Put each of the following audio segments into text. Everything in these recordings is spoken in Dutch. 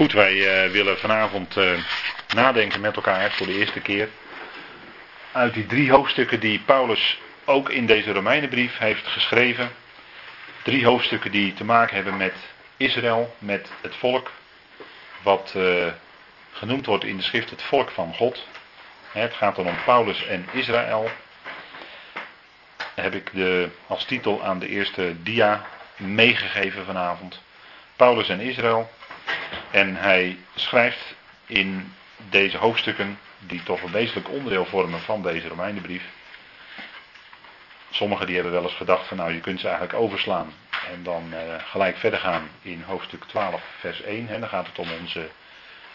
Goed, wij uh, willen vanavond uh, nadenken met elkaar voor de eerste keer uit die drie hoofdstukken die Paulus ook in deze Romeinenbrief heeft geschreven. Drie hoofdstukken die te maken hebben met Israël, met het volk, wat uh, genoemd wordt in de schrift het volk van God. Het gaat dan om Paulus en Israël. Heb ik de, als titel aan de eerste dia meegegeven vanavond. Paulus en Israël. En hij schrijft in deze hoofdstukken, die toch een wezenlijk onderdeel vormen van deze Romeinenbrief. Sommigen die hebben wel eens gedacht van nou je kunt ze eigenlijk overslaan en dan uh, gelijk verder gaan in hoofdstuk 12 vers 1. Hè, dan gaat het om onze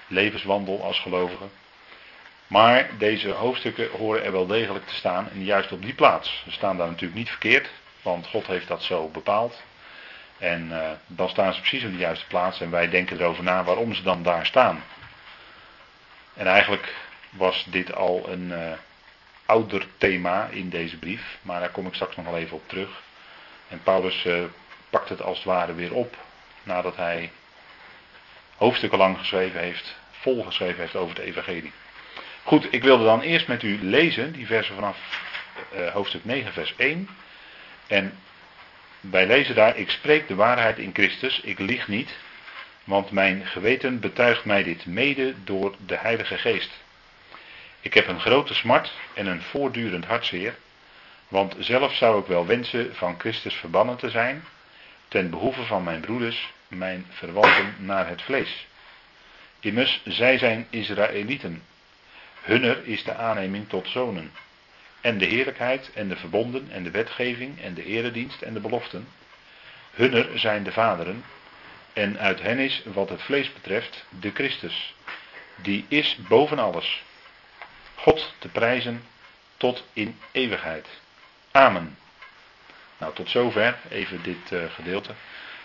levenswandel als gelovigen. Maar deze hoofdstukken horen er wel degelijk te staan en juist op die plaats. Ze staan daar natuurlijk niet verkeerd, want God heeft dat zo bepaald. En uh, dan staan ze precies op de juiste plaats en wij denken erover na waarom ze dan daar staan. En eigenlijk was dit al een uh, ouder thema in deze brief, maar daar kom ik straks nog wel even op terug. En Paulus uh, pakt het als het ware weer op nadat hij hoofdstukken lang geschreven heeft, vol geschreven heeft over het evangelie. Goed, ik wilde dan eerst met u lezen die versen vanaf hoofdstuk 9 vers 1. En wij lezen daar, ik spreek de waarheid in Christus, ik lieg niet, want mijn geweten betuigt mij dit mede door de Heilige Geest. Ik heb een grote smart en een voortdurend hartzeer, want zelf zou ik wel wensen van Christus verbannen te zijn, ten behoeve van mijn broeders, mijn verwanten naar het vlees. Immers, zij zijn Israëlieten. Hunner is de aanneming tot zonen en de heerlijkheid en de verbonden en de wetgeving en de eredienst en de beloften. Hunner zijn de vaderen en uit hen is wat het vlees betreft de Christus. Die is boven alles. God te prijzen tot in eeuwigheid. Amen. Nou, tot zover even dit uh, gedeelte.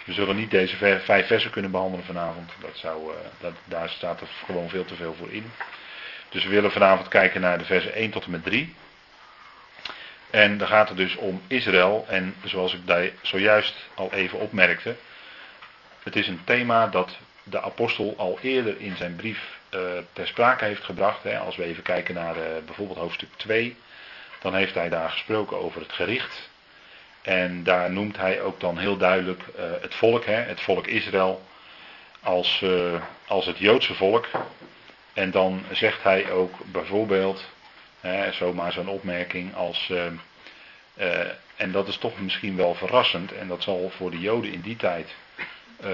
We zullen niet deze vijf versen kunnen behandelen vanavond. Dat zou, uh, dat, daar staat er gewoon veel te veel voor in. Dus we willen vanavond kijken naar de versen 1 tot en met 3. En dan gaat het dus om Israël. En zoals ik daar zojuist al even opmerkte. Het is een thema dat de apostel al eerder in zijn brief uh, ter sprake heeft gebracht. Hè. Als we even kijken naar uh, bijvoorbeeld hoofdstuk 2. Dan heeft hij daar gesproken over het gericht. En daar noemt hij ook dan heel duidelijk uh, het volk, hè, het volk Israël, als, als het Joodse volk. En dan zegt hij ook bijvoorbeeld zomaar zo'n opmerking als. Uh, uh, en dat is toch misschien wel verrassend. En dat zal voor de Joden in die tijd. Uh,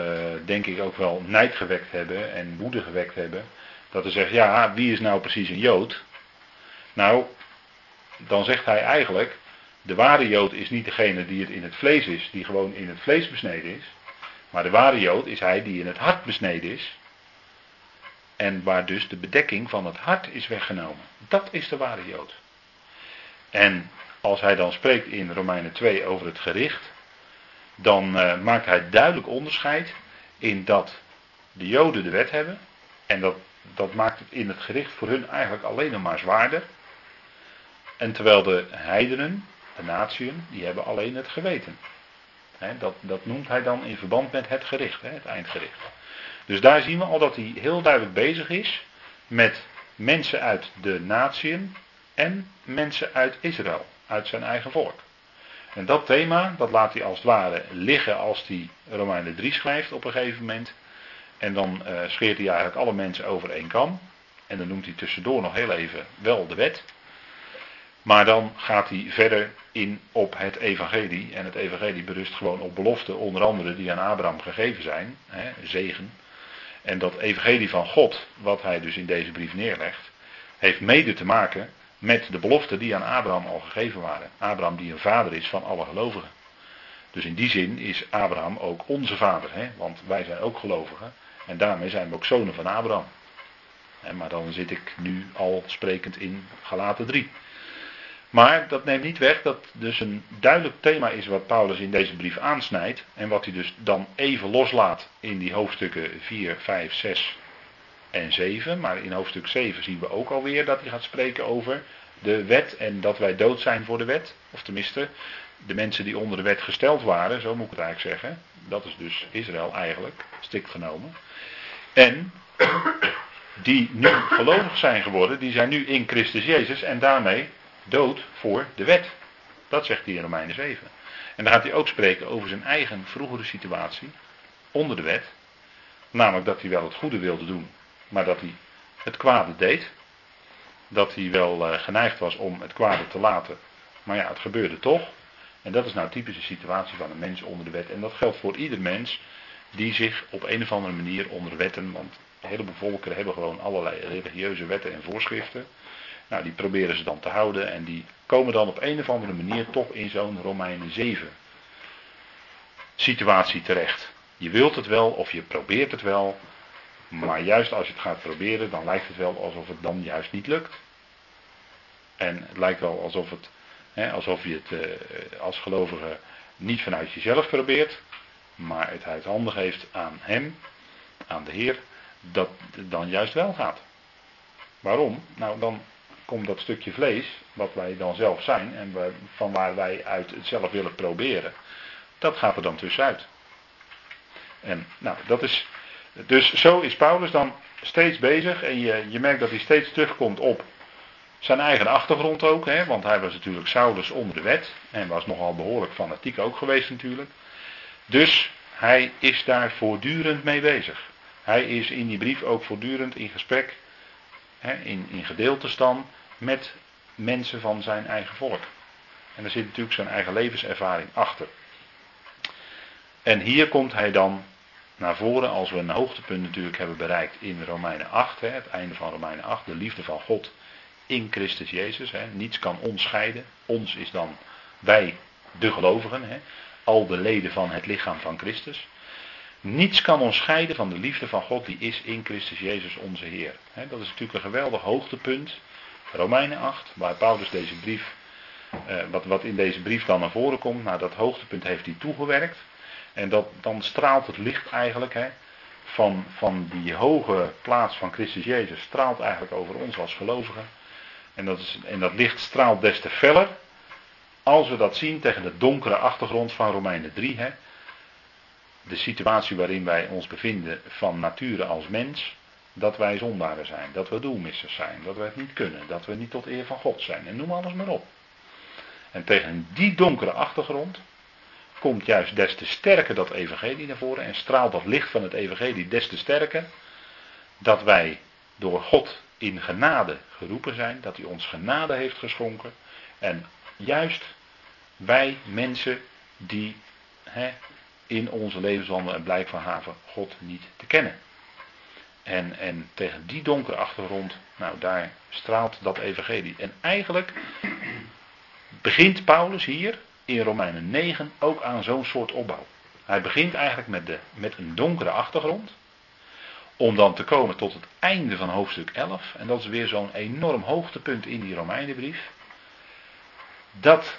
denk ik ook wel nijd gewekt hebben. En woede gewekt hebben. Dat er zegt: ja, wie is nou precies een Jood? Nou, dan zegt hij eigenlijk. De ware Jood is niet degene die het in het vlees is, die gewoon in het vlees besneden is. Maar de ware Jood is hij die in het hart besneden is. En waar dus de bedekking van het hart is weggenomen. Dat is de ware Jood. En als hij dan spreekt in Romeinen 2 over het gericht, dan uh, maakt hij duidelijk onderscheid in dat de Joden de wet hebben. En dat, dat maakt het in het gericht voor hun eigenlijk alleen nog maar zwaarder. En terwijl de heidenen, de natieën, die hebben alleen het geweten. Dat, dat noemt hij dan in verband met het gericht, he, het eindgericht. Dus daar zien we al dat hij heel duidelijk bezig is met mensen uit de natieën en mensen uit Israël, uit zijn eigen volk. En dat thema, dat laat hij als het ware liggen als hij Romeinen 3 schrijft op een gegeven moment. En dan uh, scheert hij eigenlijk alle mensen over één kam. En dan noemt hij tussendoor nog heel even wel de wet. Maar dan gaat hij verder in op het evangelie. En het evangelie berust gewoon op beloften, onder andere die aan Abraham gegeven zijn. Hè, zegen. En dat evangelie van God, wat hij dus in deze brief neerlegt, heeft mede te maken met de beloften die aan Abraham al gegeven waren. Abraham die een vader is van alle gelovigen. Dus in die zin is Abraham ook onze vader, hè? want wij zijn ook gelovigen. En daarmee zijn we ook zonen van Abraham. Maar dan zit ik nu al sprekend in Galaten 3. Maar dat neemt niet weg dat dus een duidelijk thema is wat Paulus in deze brief aansnijdt. En wat hij dus dan even loslaat in die hoofdstukken 4, 5, 6 en 7. Maar in hoofdstuk 7 zien we ook alweer dat hij gaat spreken over de wet en dat wij dood zijn voor de wet. Of tenminste, de mensen die onder de wet gesteld waren, zo moet ik het eigenlijk zeggen. Dat is dus Israël eigenlijk, stikt genomen. En die nu gelovig zijn geworden, die zijn nu in Christus Jezus en daarmee dood voor de wet. Dat zegt hij in Romeinen 7. En dan gaat hij ook spreken over zijn eigen vroegere situatie onder de wet. Namelijk dat hij wel het goede wilde doen, maar dat hij het kwade deed. Dat hij wel uh, geneigd was om het kwade te laten, maar ja, het gebeurde toch. En dat is nou typische situatie van een mens onder de wet. En dat geldt voor ieder mens die zich op een of andere manier onder wetten, want een heleboel volkeren hebben gewoon allerlei religieuze wetten en voorschriften. Nou, die proberen ze dan te houden en die komen dan op een of andere manier toch in zo'n Romeinen 7 situatie terecht. Je wilt het wel of je probeert het wel, maar juist als je het gaat proberen, dan lijkt het wel alsof het dan juist niet lukt. En het lijkt wel alsof, het, hè, alsof je het eh, als gelovige niet vanuit jezelf probeert, maar het uit handen geeft aan Hem, aan de Heer, dat het dan juist wel gaat. Waarom? Nou, dan komt dat stukje vlees, wat wij dan zelf zijn en van waar wij uit het zelf willen proberen, dat gaat er dan tussenuit. En nou, dat is. Dus zo is Paulus dan steeds bezig en je, je merkt dat hij steeds terugkomt op zijn eigen achtergrond ook, hè, want hij was natuurlijk Saulus onder de wet en was nogal behoorlijk fanatiek ook geweest natuurlijk. Dus hij is daar voortdurend mee bezig. Hij is in die brief ook voortdurend in gesprek, hè, in, in gedeeltes dan, met mensen van zijn eigen volk. En er zit natuurlijk zijn eigen levenservaring achter. En hier komt hij dan naar voren als we een hoogtepunt natuurlijk hebben bereikt in Romeinen 8, hè, het einde van Romeinen 8, de liefde van God in Christus Jezus. Hè. Niets kan ons scheiden. Ons is dan wij, de gelovigen, hè, al de leden van het lichaam van Christus. Niets kan ons scheiden van de liefde van God die is in Christus Jezus onze Heer. dat is natuurlijk een geweldig hoogtepunt. Romeinen 8, waar Paulus deze brief, eh, wat, wat in deze brief dan naar voren komt, naar dat hoogtepunt heeft hij toegewerkt. En dat, dan straalt het licht eigenlijk van, van die hoge plaats van Christus Jezus, straalt eigenlijk over ons als gelovigen. En dat, is, en dat licht straalt des te feller als we dat zien tegen de donkere achtergrond van Romeinen 3. Hè, de situatie waarin wij ons bevinden van nature als mens, dat wij zondaren zijn, dat we doelmissers zijn, dat we het niet kunnen, dat we niet tot eer van God zijn en noem alles maar op. En tegen die donkere achtergrond komt juist des te sterker dat evangelie naar voren en straalt dat licht van het evangelie des te sterker dat wij door God in genade geroepen zijn, dat hij ons genade heeft geschonken en juist wij mensen die in onze levenswandel en blijk van haven God niet te kennen. En, en tegen die donkere achtergrond, nou daar straalt dat evangelie. En eigenlijk begint Paulus hier in Romeinen 9 ook aan zo'n soort opbouw. Hij begint eigenlijk met, de, met een donkere achtergrond. Om dan te komen tot het einde van hoofdstuk 11. En dat is weer zo'n enorm hoogtepunt in die Romeinenbrief. Dat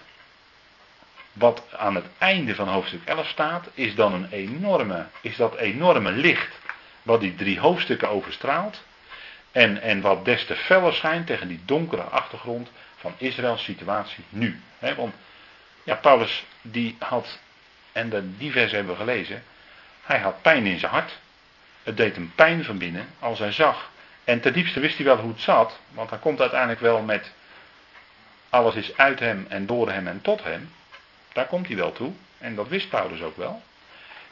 wat aan het einde van hoofdstuk 11 staat, is dan een enorme, is dat enorme licht wat die drie hoofdstukken overstraalt. En, en wat des te feller schijnt tegen die donkere achtergrond van Israëls situatie nu. want ja, Paulus die had, en de, die vers hebben we gelezen, hij had pijn in zijn hart. Het deed hem pijn van binnen als hij zag. En ten diepste wist hij wel hoe het zat, want hij komt uiteindelijk wel met alles is uit hem en door hem en tot hem. Daar komt hij wel toe. En dat wist Paulus ook wel.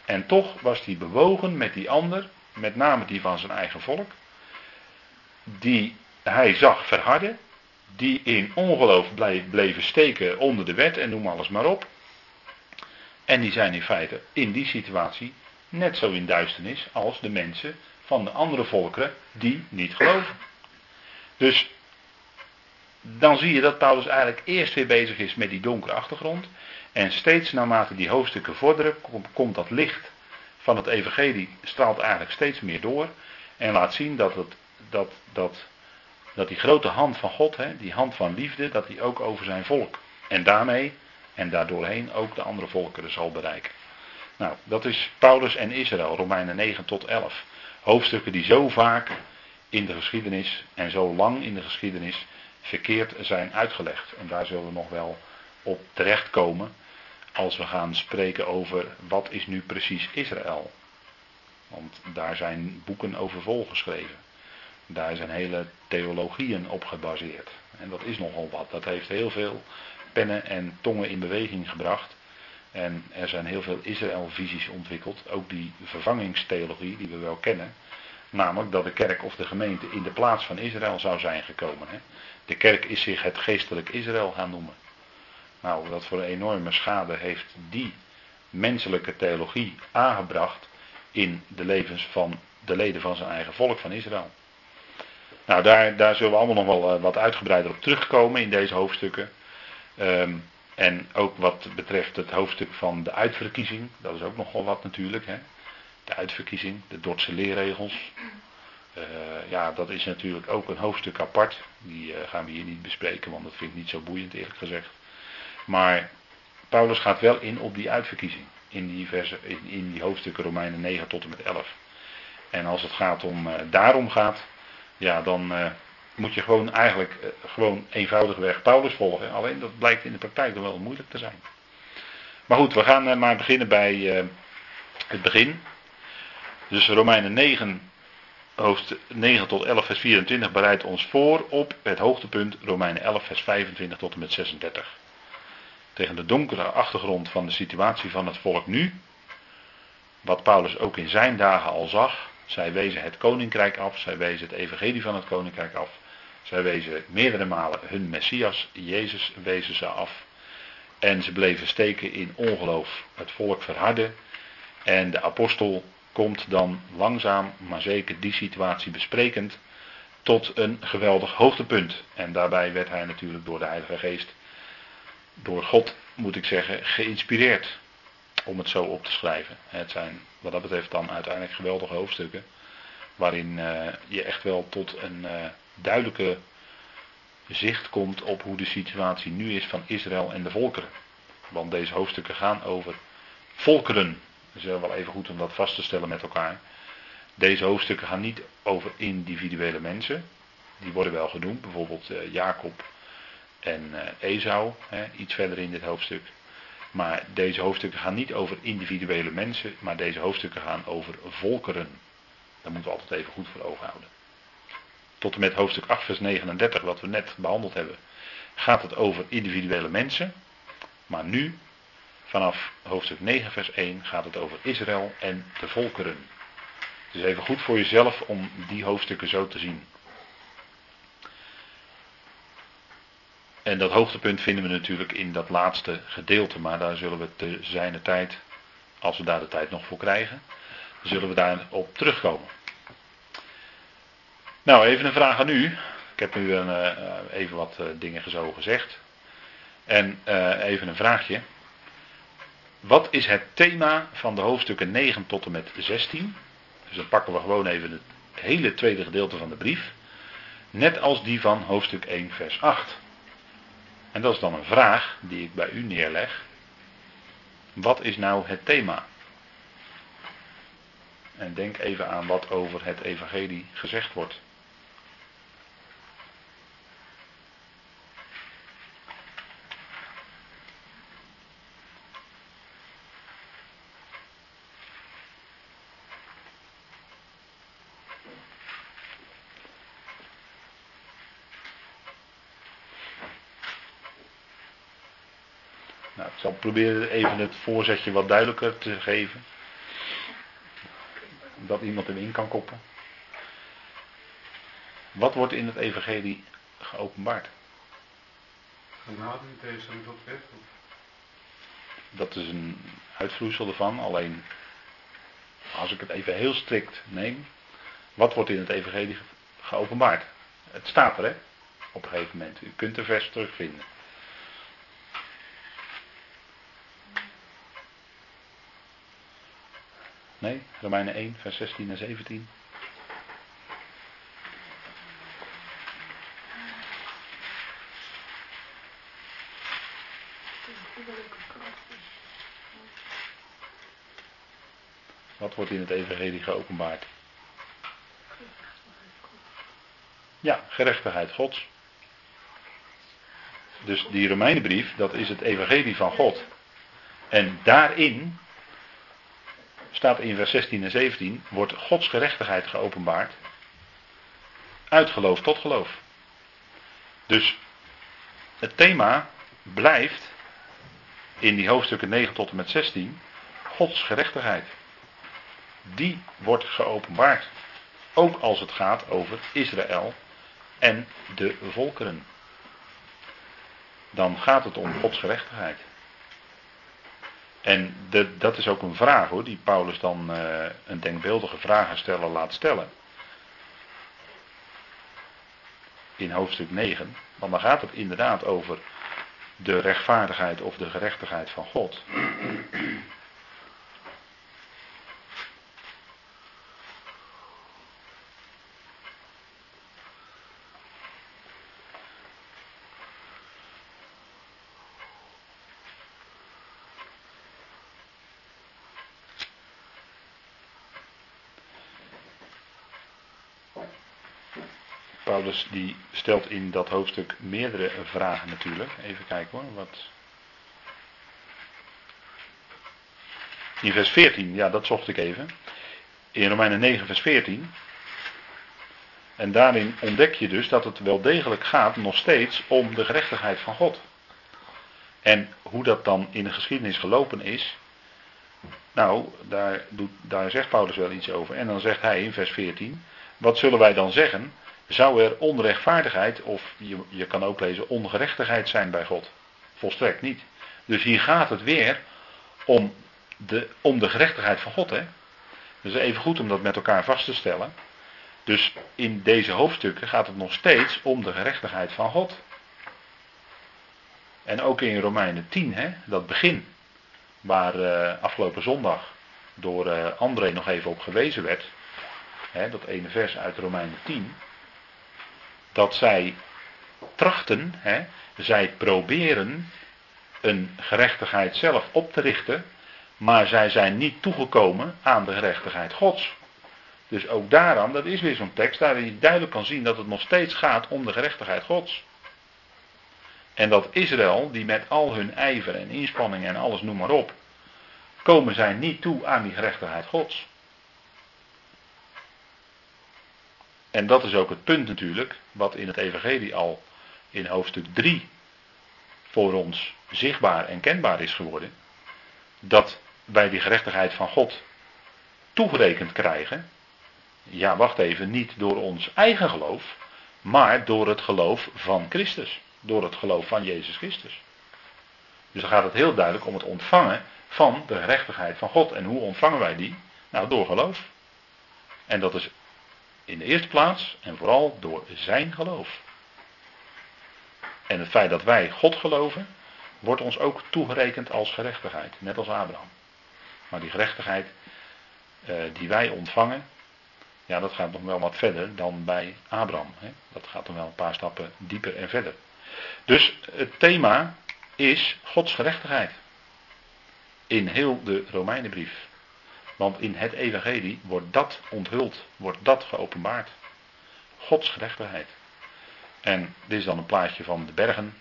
En toch was hij bewogen met die ander, met name die van zijn eigen volk, die hij zag verharden, die in ongeloof bleven steken onder de wet en noem alles maar op. En die zijn in feite in die situatie net zo in duisternis als de mensen van de andere volkeren die niet geloven. Dus dan zie je dat Paulus eigenlijk eerst weer bezig is met die donkere achtergrond. En steeds naarmate die hoofdstukken vorderen, komt dat licht van het evangelie, straalt eigenlijk steeds meer door. En laat zien dat, het, dat, dat, dat die grote hand van God, hè, die hand van liefde, dat die ook over zijn volk. En daarmee en daardoorheen ook de andere volkeren zal bereiken. Nou, dat is Paulus en Israël, Romeinen 9 tot 11. Hoofdstukken die zo vaak in de geschiedenis en zo lang in de geschiedenis verkeerd zijn uitgelegd. En daar zullen we nog wel op terechtkomen als we gaan spreken over wat is nu precies Israël. Want daar zijn boeken over volgeschreven. Daar zijn hele theologieën op gebaseerd. En dat is nogal wat. Dat heeft heel veel pennen en tongen in beweging gebracht. En er zijn heel veel Israël-visies ontwikkeld. Ook die vervangingstheologie die we wel kennen. Namelijk dat de kerk of de gemeente in de plaats van Israël zou zijn gekomen. De kerk is zich het geestelijk Israël gaan noemen. Nou, wat voor een enorme schade heeft die menselijke theologie aangebracht in de levens van de leden van zijn eigen volk van Israël. Nou, daar, daar zullen we allemaal nog wel eh, wat uitgebreider op terugkomen in deze hoofdstukken. Ehm, en ook wat betreft het hoofdstuk van de uitverkiezing, dat is ook nogal wat natuurlijk. Hè? De uitverkiezing, de Dordtse leerregels. Uh, ja, dat is natuurlijk ook een hoofdstuk apart. Die uh, gaan we hier niet bespreken, want dat vind ik niet zo boeiend eerlijk gezegd. Maar Paulus gaat wel in op die uitverkiezing. In die, in, in die hoofdstukken Romeinen 9 tot en met 11. En als het gaat om, uh, daarom gaat, ja, dan moet je gewoon eigenlijk gewoon eenvoudigweg Paulus volgen. Alleen dat blijkt in de praktijk dan wel moeilijk te zijn. Maar goed, we gaan maar beginnen bij het begin. Dus Romeinen 9, hoofdstuk 9 tot 11, vers 24 bereidt ons voor op het hoogtepunt Romeinen 11, vers 25 tot en met 36. Tegen de donkere achtergrond van de situatie van het volk nu, wat Paulus ook in zijn dagen al zag, zij wezen het koninkrijk af, zij wezen het evangelie van het koninkrijk af, zij wezen meerdere malen hun Messias, Jezus, wezen ze af. En ze bleven steken in ongeloof. Het volk verhardde. En de apostel komt dan langzaam, maar zeker die situatie besprekend, tot een geweldig hoogtepunt. En daarbij werd hij natuurlijk door de Heilige Geest, door God moet ik zeggen, geïnspireerd om het zo op te schrijven. Het zijn wat dat betreft dan uiteindelijk geweldige hoofdstukken, waarin uh, je echt wel tot een uh, duidelijke zicht komt op hoe de situatie nu is van Israël en de volkeren. Want deze hoofdstukken gaan over volkeren. Het is wel even goed om dat vast te stellen met elkaar. Deze hoofdstukken gaan niet over individuele mensen. Die worden wel genoemd, bijvoorbeeld uh, Jacob en Esau, hè, iets verder in dit hoofdstuk. Maar deze hoofdstukken gaan niet over individuele mensen, maar deze hoofdstukken gaan over volkeren. Daar moeten we altijd even goed voor ogen houden. Tot en met hoofdstuk 8, vers 39, wat we net behandeld hebben, gaat het over individuele mensen. Maar nu Vanaf hoofdstuk 9, vers 1 gaat het over Israël en de volkeren. Het is even goed voor jezelf om die hoofdstukken zo te zien. En dat hoogtepunt vinden we natuurlijk in dat laatste gedeelte, maar daar zullen we te zijne tijd, als we daar de tijd nog voor krijgen, zullen we daar op terugkomen. Nou, even een vraag aan u. Ik heb nu een, uh, even wat uh, dingen zo gezegd. En uh, even een vraagje. Wat is het thema van de hoofdstukken 9 tot en met 16? Dus dan pakken we gewoon even het hele tweede gedeelte van de brief. Net als die van hoofdstuk 1, vers 8. En dat is dan een vraag die ik bij u neerleg. Wat is nou het thema? En denk even aan wat over het evangelie gezegd wordt. Zal proberen even het voorzetje wat duidelijker te geven. Dat iemand hem in kan koppen. Wat wordt in het evangelie geopenbaard? Dat is een uitvloeisel ervan, alleen als ik het even heel strikt neem. Wat wordt in het evangelie geopenbaard? Het staat er hè, op een gegeven moment. U kunt de vers terugvinden. Nee, Romeinen 1, vers 16 en 17. Wat wordt in het evangelie geopenbaard? Ja, gerechtigheid Gods. Dus die Romeinenbrief, dat is het evangelie van God. En daarin staat in vers 16 en 17, wordt Gods gerechtigheid geopenbaard. Uit geloof tot geloof. Dus het thema blijft in die hoofdstukken 9 tot en met 16 Gods gerechtigheid. Die wordt geopenbaard. Ook als het gaat over Israël en de volkeren. Dan gaat het om Gods gerechtigheid. En dat is ook een vraag hoor, die Paulus dan uh, een denkbeeldige vragensteller laat stellen. In hoofdstuk 9. Want dan gaat het inderdaad over de rechtvaardigheid of de gerechtigheid van God. Paulus die stelt in dat hoofdstuk meerdere vragen natuurlijk. Even kijken hoor. Wat... In vers 14, ja dat zocht ik even. In Romeinen 9 vers 14. En daarin ontdek je dus dat het wel degelijk gaat nog steeds om de gerechtigheid van God. En hoe dat dan in de geschiedenis gelopen is. Nou, daar, doet, daar zegt Paulus wel iets over. En dan zegt hij in vers 14. Wat zullen wij dan zeggen? Zou er onrechtvaardigheid, of je, je kan ook lezen ongerechtigheid zijn bij God? Volstrekt niet. Dus hier gaat het weer om de, om de gerechtigheid van God. Hè? Dus even goed om dat met elkaar vast te stellen. Dus in deze hoofdstukken gaat het nog steeds om de gerechtigheid van God. En ook in Romeinen 10, hè, dat begin, waar uh, afgelopen zondag door uh, André nog even op gewezen werd. Hè, dat ene vers uit Romeinen 10 dat zij trachten, hè, zij proberen een gerechtigheid zelf op te richten, maar zij zijn niet toegekomen aan de gerechtigheid Gods. Dus ook daaraan, dat is weer zo'n tekst, waarin je duidelijk kan zien dat het nog steeds gaat om de gerechtigheid Gods. En dat Israël, die met al hun ijver en inspanning en alles noem maar op, komen zij niet toe aan die gerechtigheid Gods. En dat is ook het punt natuurlijk, wat in het Evangelie al in hoofdstuk 3 voor ons zichtbaar en kenbaar is geworden. Dat wij die gerechtigheid van God toegerekend krijgen. Ja, wacht even, niet door ons eigen geloof, maar door het geloof van Christus. Door het geloof van Jezus Christus. Dus dan gaat het heel duidelijk om het ontvangen van de gerechtigheid van God. En hoe ontvangen wij die? Nou, door geloof. En dat is in de eerste plaats en vooral door zijn geloof. En het feit dat wij God geloven, wordt ons ook toegerekend als gerechtigheid, net als Abraham. Maar die gerechtigheid uh, die wij ontvangen, ja, dat gaat nog wel wat verder dan bij Abraham. Hè? Dat gaat nog wel een paar stappen dieper en verder. Dus het thema is Gods gerechtigheid. In heel de Romeinenbrief. Want in het evangelie wordt dat onthuld, wordt dat geopenbaard. Gods gerechtigheid. En dit is dan een plaatje van de bergen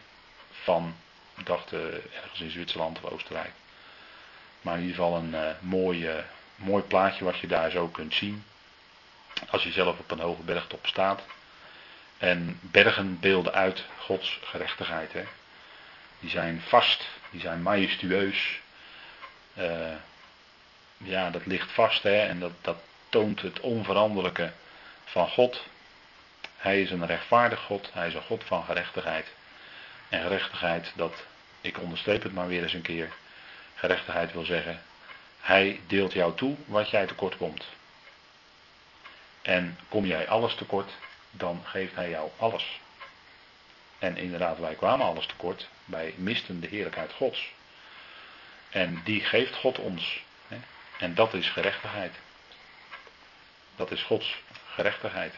van, ik dacht uh, ergens in Zwitserland of Oostenrijk. Maar in ieder geval een uh, mooi, uh, mooi plaatje wat je daar zo kunt zien. Als je zelf op een hoge bergtop staat. En bergen beelden uit Gods gerechtigheid. Hè. Die zijn vast, die zijn majestueus ja, dat ligt vast hè, en dat, dat toont het onveranderlijke van God. Hij is een rechtvaardig God, hij is een God van gerechtigheid. En gerechtigheid, dat, ik onderstreep het maar weer eens een keer, gerechtigheid wil zeggen, hij deelt jou toe wat jij tekort komt. En kom jij alles tekort, dan geeft hij jou alles. En inderdaad, wij kwamen alles tekort, wij misten de heerlijkheid Gods. En die geeft God ons. En dat is gerechtigheid. Dat is Gods gerechtigheid.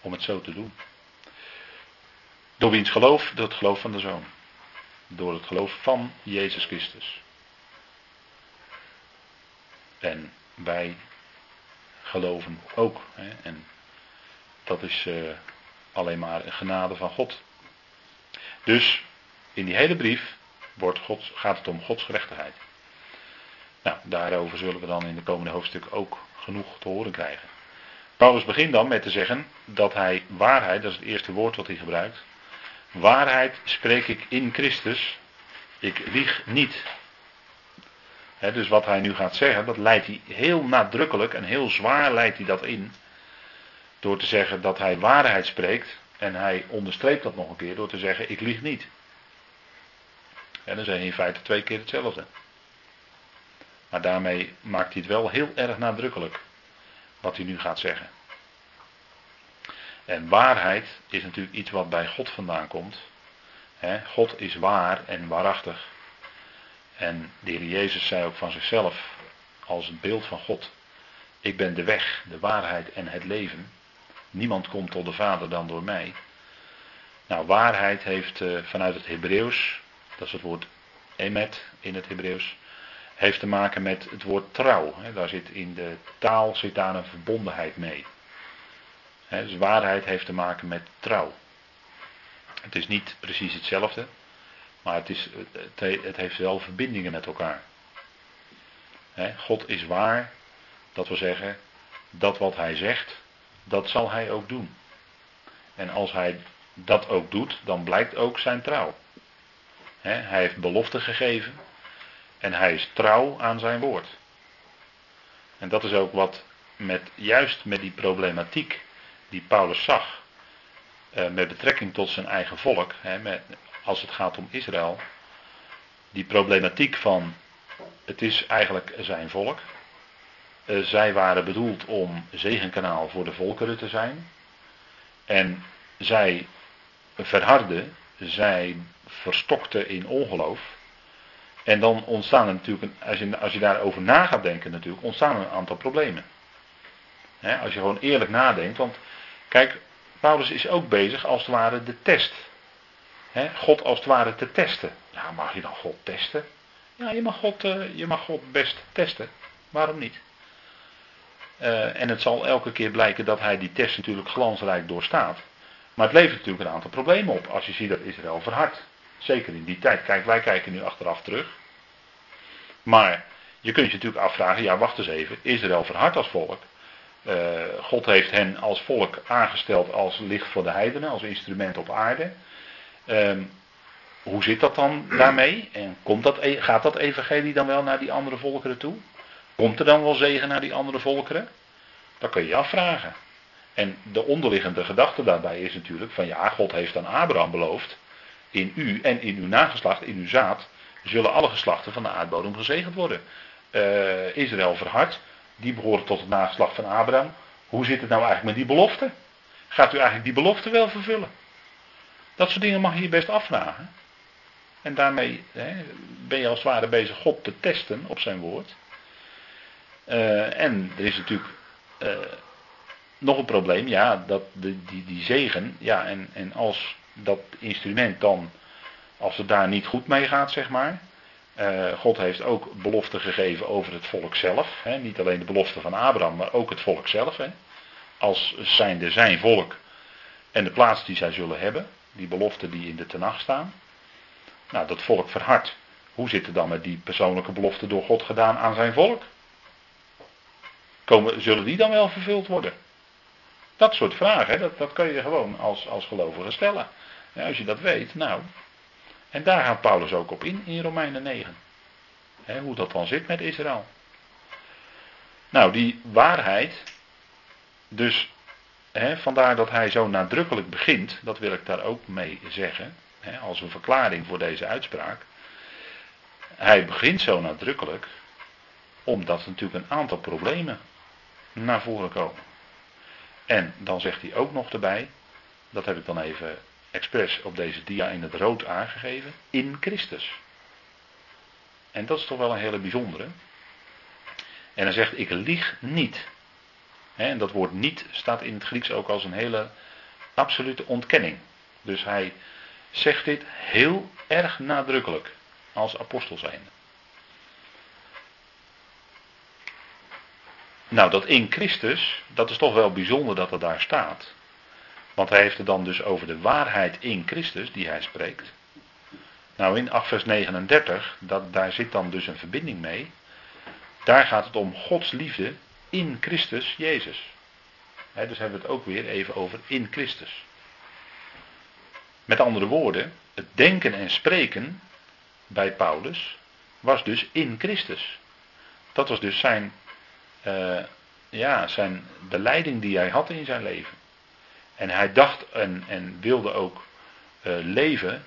Om het zo te doen. Door wiens geloof? Door het geloof van de Zoon. Door het geloof van Jezus Christus. En wij geloven ook. Hè? En dat is uh, alleen maar een genade van God. Dus in die hele brief wordt God, gaat het om Gods gerechtigheid. Nou, daarover zullen we dan in de komende hoofdstuk ook genoeg te horen krijgen. Paulus begint dan met te zeggen dat hij waarheid, dat is het eerste woord wat hij gebruikt. Waarheid spreek ik in Christus, ik lieg niet. dus wat hij nu gaat zeggen, dat leidt hij heel nadrukkelijk en heel zwaar leidt hij dat in. Door te zeggen dat hij waarheid spreekt. En hij onderstreept dat nog een keer door te zeggen: Ik lieg niet. En dan zijn in feite twee keer hetzelfde. Maar daarmee maakt hij het wel heel erg nadrukkelijk. Wat hij nu gaat zeggen. En waarheid is natuurlijk iets wat bij God vandaan komt. God is waar en waarachtig. En de Heer Jezus zei ook van zichzelf, als het beeld van God: Ik ben de weg, de waarheid en het leven. Niemand komt tot de Vader dan door mij. Nou, waarheid heeft uh, vanuit het Hebreeuws, dat is het woord emet in het Hebreeuws, heeft te maken met het woord trouw. Daar zit in de taal zit daar een verbondenheid mee. Dus waarheid heeft te maken met trouw. Het is niet precies hetzelfde, maar het, is, het, heeft wel verbindingen met elkaar. God is waar, dat wil zeggen, dat wat hij zegt, dat zal hij ook doen. En als hij dat ook doet, dan blijkt ook zijn trouw. hij heeft belofte gegeven en hij is trouw aan zijn woord. En dat is ook wat met, juist met die problematiek die Paulus zag, eh, met betrekking tot zijn eigen volk, met, als het gaat om Israël, die problematiek van het is eigenlijk zijn volk, eh, zij waren bedoeld om zegenkanaal voor de volkeren te zijn. En zij verharden, zij verstokten in ongeloof. En dan ontstaan er natuurlijk, als je, als je daarover na gaat denken natuurlijk, ontstaan er een aantal problemen. als je gewoon eerlijk nadenkt, want kijk, Paulus is ook bezig als het ware de test. God als het ware te testen. Ja, mag je dan God testen? Ja, je mag God, eh, je mag God best testen. Waarom niet? Uh, en het zal elke keer blijken dat hij die test natuurlijk glansrijk doorstaat. Maar het levert natuurlijk een aantal problemen op als je ziet dat Israël verhardt. Zeker in die tijd. Kijk, wij kijken nu achteraf terug. Maar je kunt je natuurlijk afvragen, ja wacht eens even, Israël verhardt als volk. Uh, God heeft hen als volk aangesteld als licht voor de heidenen, als instrument op aarde. Uh, hoe zit dat dan daarmee? En komt dat, e-, gaat dat evangelie dan wel naar die andere volkeren toe? Komt er dan wel zegen naar die andere volkeren? Dat kun je je afvragen. En de onderliggende gedachte daarbij is natuurlijk van ja, God heeft aan Abraham beloofd, in u en in uw nageslacht, in uw zaad, zullen alle geslachten van de aardbodem gezegend worden. Uh, Israël verhard, die behoort tot het nageslacht van Abraham. Hoe zit het nou eigenlijk met die belofte? Gaat u eigenlijk die belofte wel vervullen? Dat soort dingen mag je je best afvragen. En daarmee hè, ben je als het ware bezig God te testen op zijn woord. Uh, en er is natuurlijk uh, nog een probleem, ja, dat de, die, die zegen, ja, en, en als dat instrument dan, als het daar niet goed mee gaat, zeg maar. Uh, God heeft ook beloften gegeven over het volk zelf. Hè, niet alleen de belofte van Abraham, maar ook het volk zelf. Hè, als zijnde zijn volk en de plaats die zij zullen hebben. Die beloften die in de tenag staan. Nou, dat volk verhardt. Hoe zit het dan met die persoonlijke belofte door God gedaan aan zijn volk? Komen, zullen die dan wel vervuld worden? Dat soort vragen, dat, dat kan je gewoon als, als gelovige stellen. Als je dat weet, nou. En daar gaat Paulus ook op in, in Romeinen 9. hoe dat dan zit met Israël. Nou, die waarheid, dus vandaar dat hij zo nadrukkelijk begint, dat wil ik daar ook mee zeggen, als een verklaring voor deze uitspraak. Hij begint zo nadrukkelijk, omdat natuurlijk een aantal problemen naar voren komen. En dan zegt hij ook nog erbij, dat heb ik dan even expres op deze dia in het rood aangegeven, in Christus. En dat is toch wel een hele bijzondere. En hij zegt, ik lieg niet. En dat woord niet staat in het Grieks ook als een hele absolute ontkenning. Dus hij zegt dit heel erg nadrukkelijk als apostel zijnde. Nou, dat in Christus, dat is toch wel bijzonder dat het daar staat. Want hij heeft het dan dus over de waarheid in Christus die hij spreekt. Nou, in 8 vers 39, dat, daar zit dan dus een verbinding mee. Daar gaat het om Gods liefde in Christus Jezus. dus hebben we het ook weer even over in Christus. Met andere woorden, het denken en spreken bij Paulus was dus in Christus. Dat was dus zijn, uh, ja, zijn beleiding die hij had in zijn leven. En hij dacht en, en wilde ook uh, leven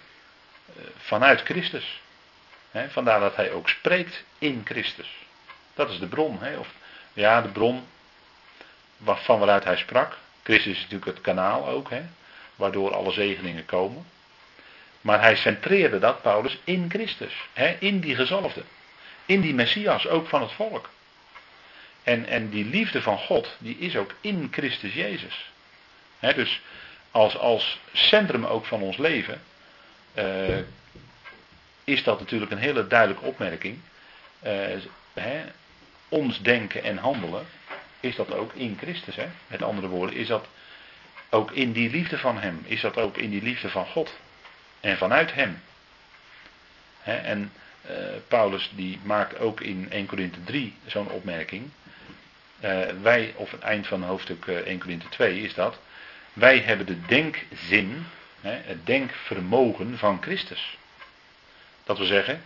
uh, vanuit Christus. Vandaar dat hij ook spreekt in Christus. Dat is de bron. Of, ja, de bron van waaruit hij sprak. Christus is natuurlijk het kanaal ook, waardoor alle zegeningen komen. Maar hij centreerde dat, Paulus, in Christus. in die gezalfde. In die Messias, ook van het volk. En, en die liefde van God, die is ook in Christus Jezus. Dus als, als centrum ook van ons leven, uh, is dat natuurlijk een hele duidelijke opmerking. Uh, ons denken en handelen, is dat ook in Christus. Met andere woorden, is dat ook in die liefde van Hem, is dat ook in die liefde van God. En vanuit Hem. en uh, Paulus die maakt ook in 1 Korinthe 3 zo'n opmerking. Wij, of het eind van hoofdstuk 1 Korinthe 2 is dat. Wij hebben de denkzin, het denkvermogen van Christus. Dat wil zeggen,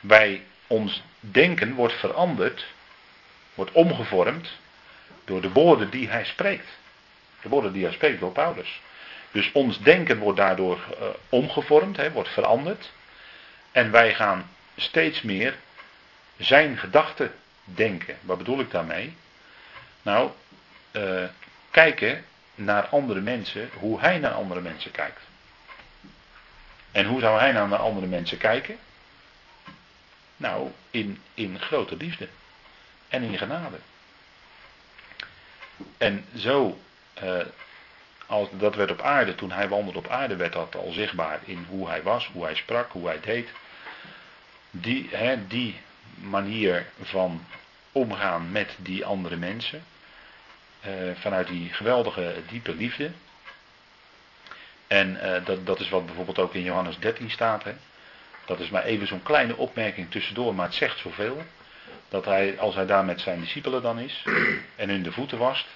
wij, ons denken wordt veranderd, wordt omgevormd door de woorden die hij spreekt. De woorden die hij spreekt door Paulus. Dus ons denken wordt daardoor uh, omgevormd, wordt veranderd. En wij gaan steeds meer zijn gedachten denken. Wat bedoel ik daarmee? Nou, uh, kijken naar andere mensen, hoe hij naar andere mensen kijkt. En hoe zou hij nou naar andere mensen kijken? Nou, in, in grote liefde en in genade. En zo, uh, als, dat werd op aarde, toen hij wandelde op aarde, werd dat al zichtbaar in hoe hij was, hoe hij sprak, hoe hij deed. Die, hè, die manier van omgaan met die andere mensen, uh, vanuit die geweldige diepe liefde. En uh, dat, dat is wat bijvoorbeeld ook in Johannes 13 staat. Hè. Dat is maar even zo'n kleine opmerking tussendoor, maar het zegt zoveel. Dat hij, als hij daar met zijn discipelen dan is en hun de voeten wast,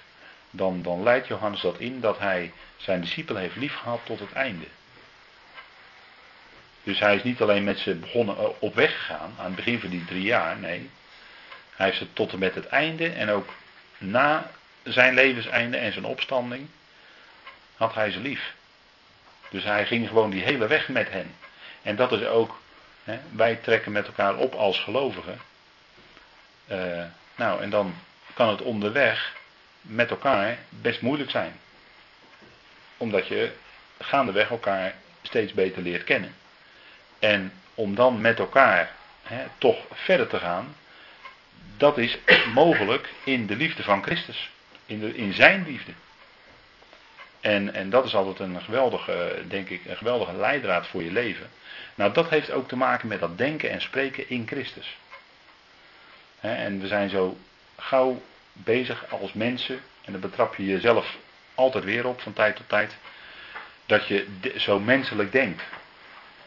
dan, dan leidt Johannes dat in dat hij zijn discipelen heeft liefgehad tot het einde. Dus hij is niet alleen met ze begonnen eh, op weg gegaan aan het begin van die drie jaar, nee. Hij heeft ze tot en met het einde en ook na zijn levenseinde en zijn opstanding had hij ze lief. Dus hij ging gewoon die hele weg met hen. En dat is ook, hè, wij trekken met elkaar op als gelovigen. Uh, nou, en dan kan het onderweg met elkaar best moeilijk zijn. Omdat je gaandeweg elkaar steeds beter leert kennen. En om dan met elkaar hè, toch verder te gaan, dat is mogelijk in de liefde van Christus. In, in zijn liefde. En, en dat is altijd een geweldige, denk ik, een geweldige leidraad voor je leven. Nou, dat heeft ook te maken met dat denken en spreken in Christus. en we zijn zo gauw bezig als mensen, en dan betrap je jezelf altijd weer op van tijd tot tijd, dat je zo menselijk denkt.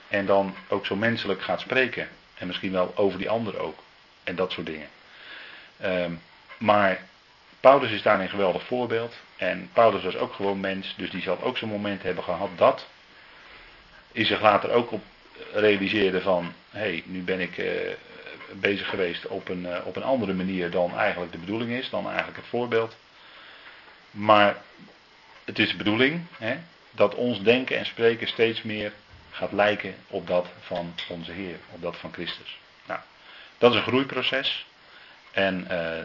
En dan ook zo menselijk gaat spreken. En misschien wel over die ander ook. En dat soort dingen. Um, maar Paulus is daar een geweldig voorbeeld. En Paulus was ook gewoon mens, dus die zal ook zo'n moment hebben gehad dat. Hij zich later ook op realiseerde van, hé, hey, nu ben ik uh, bezig geweest op een, uh, op een andere manier dan eigenlijk de bedoeling is, dan eigenlijk het voorbeeld. Maar het is de bedoeling hè, dat ons denken en spreken steeds meer gaat lijken op dat van onze Heer, op dat van Christus. Nou, dat is een groeiproces. En uh,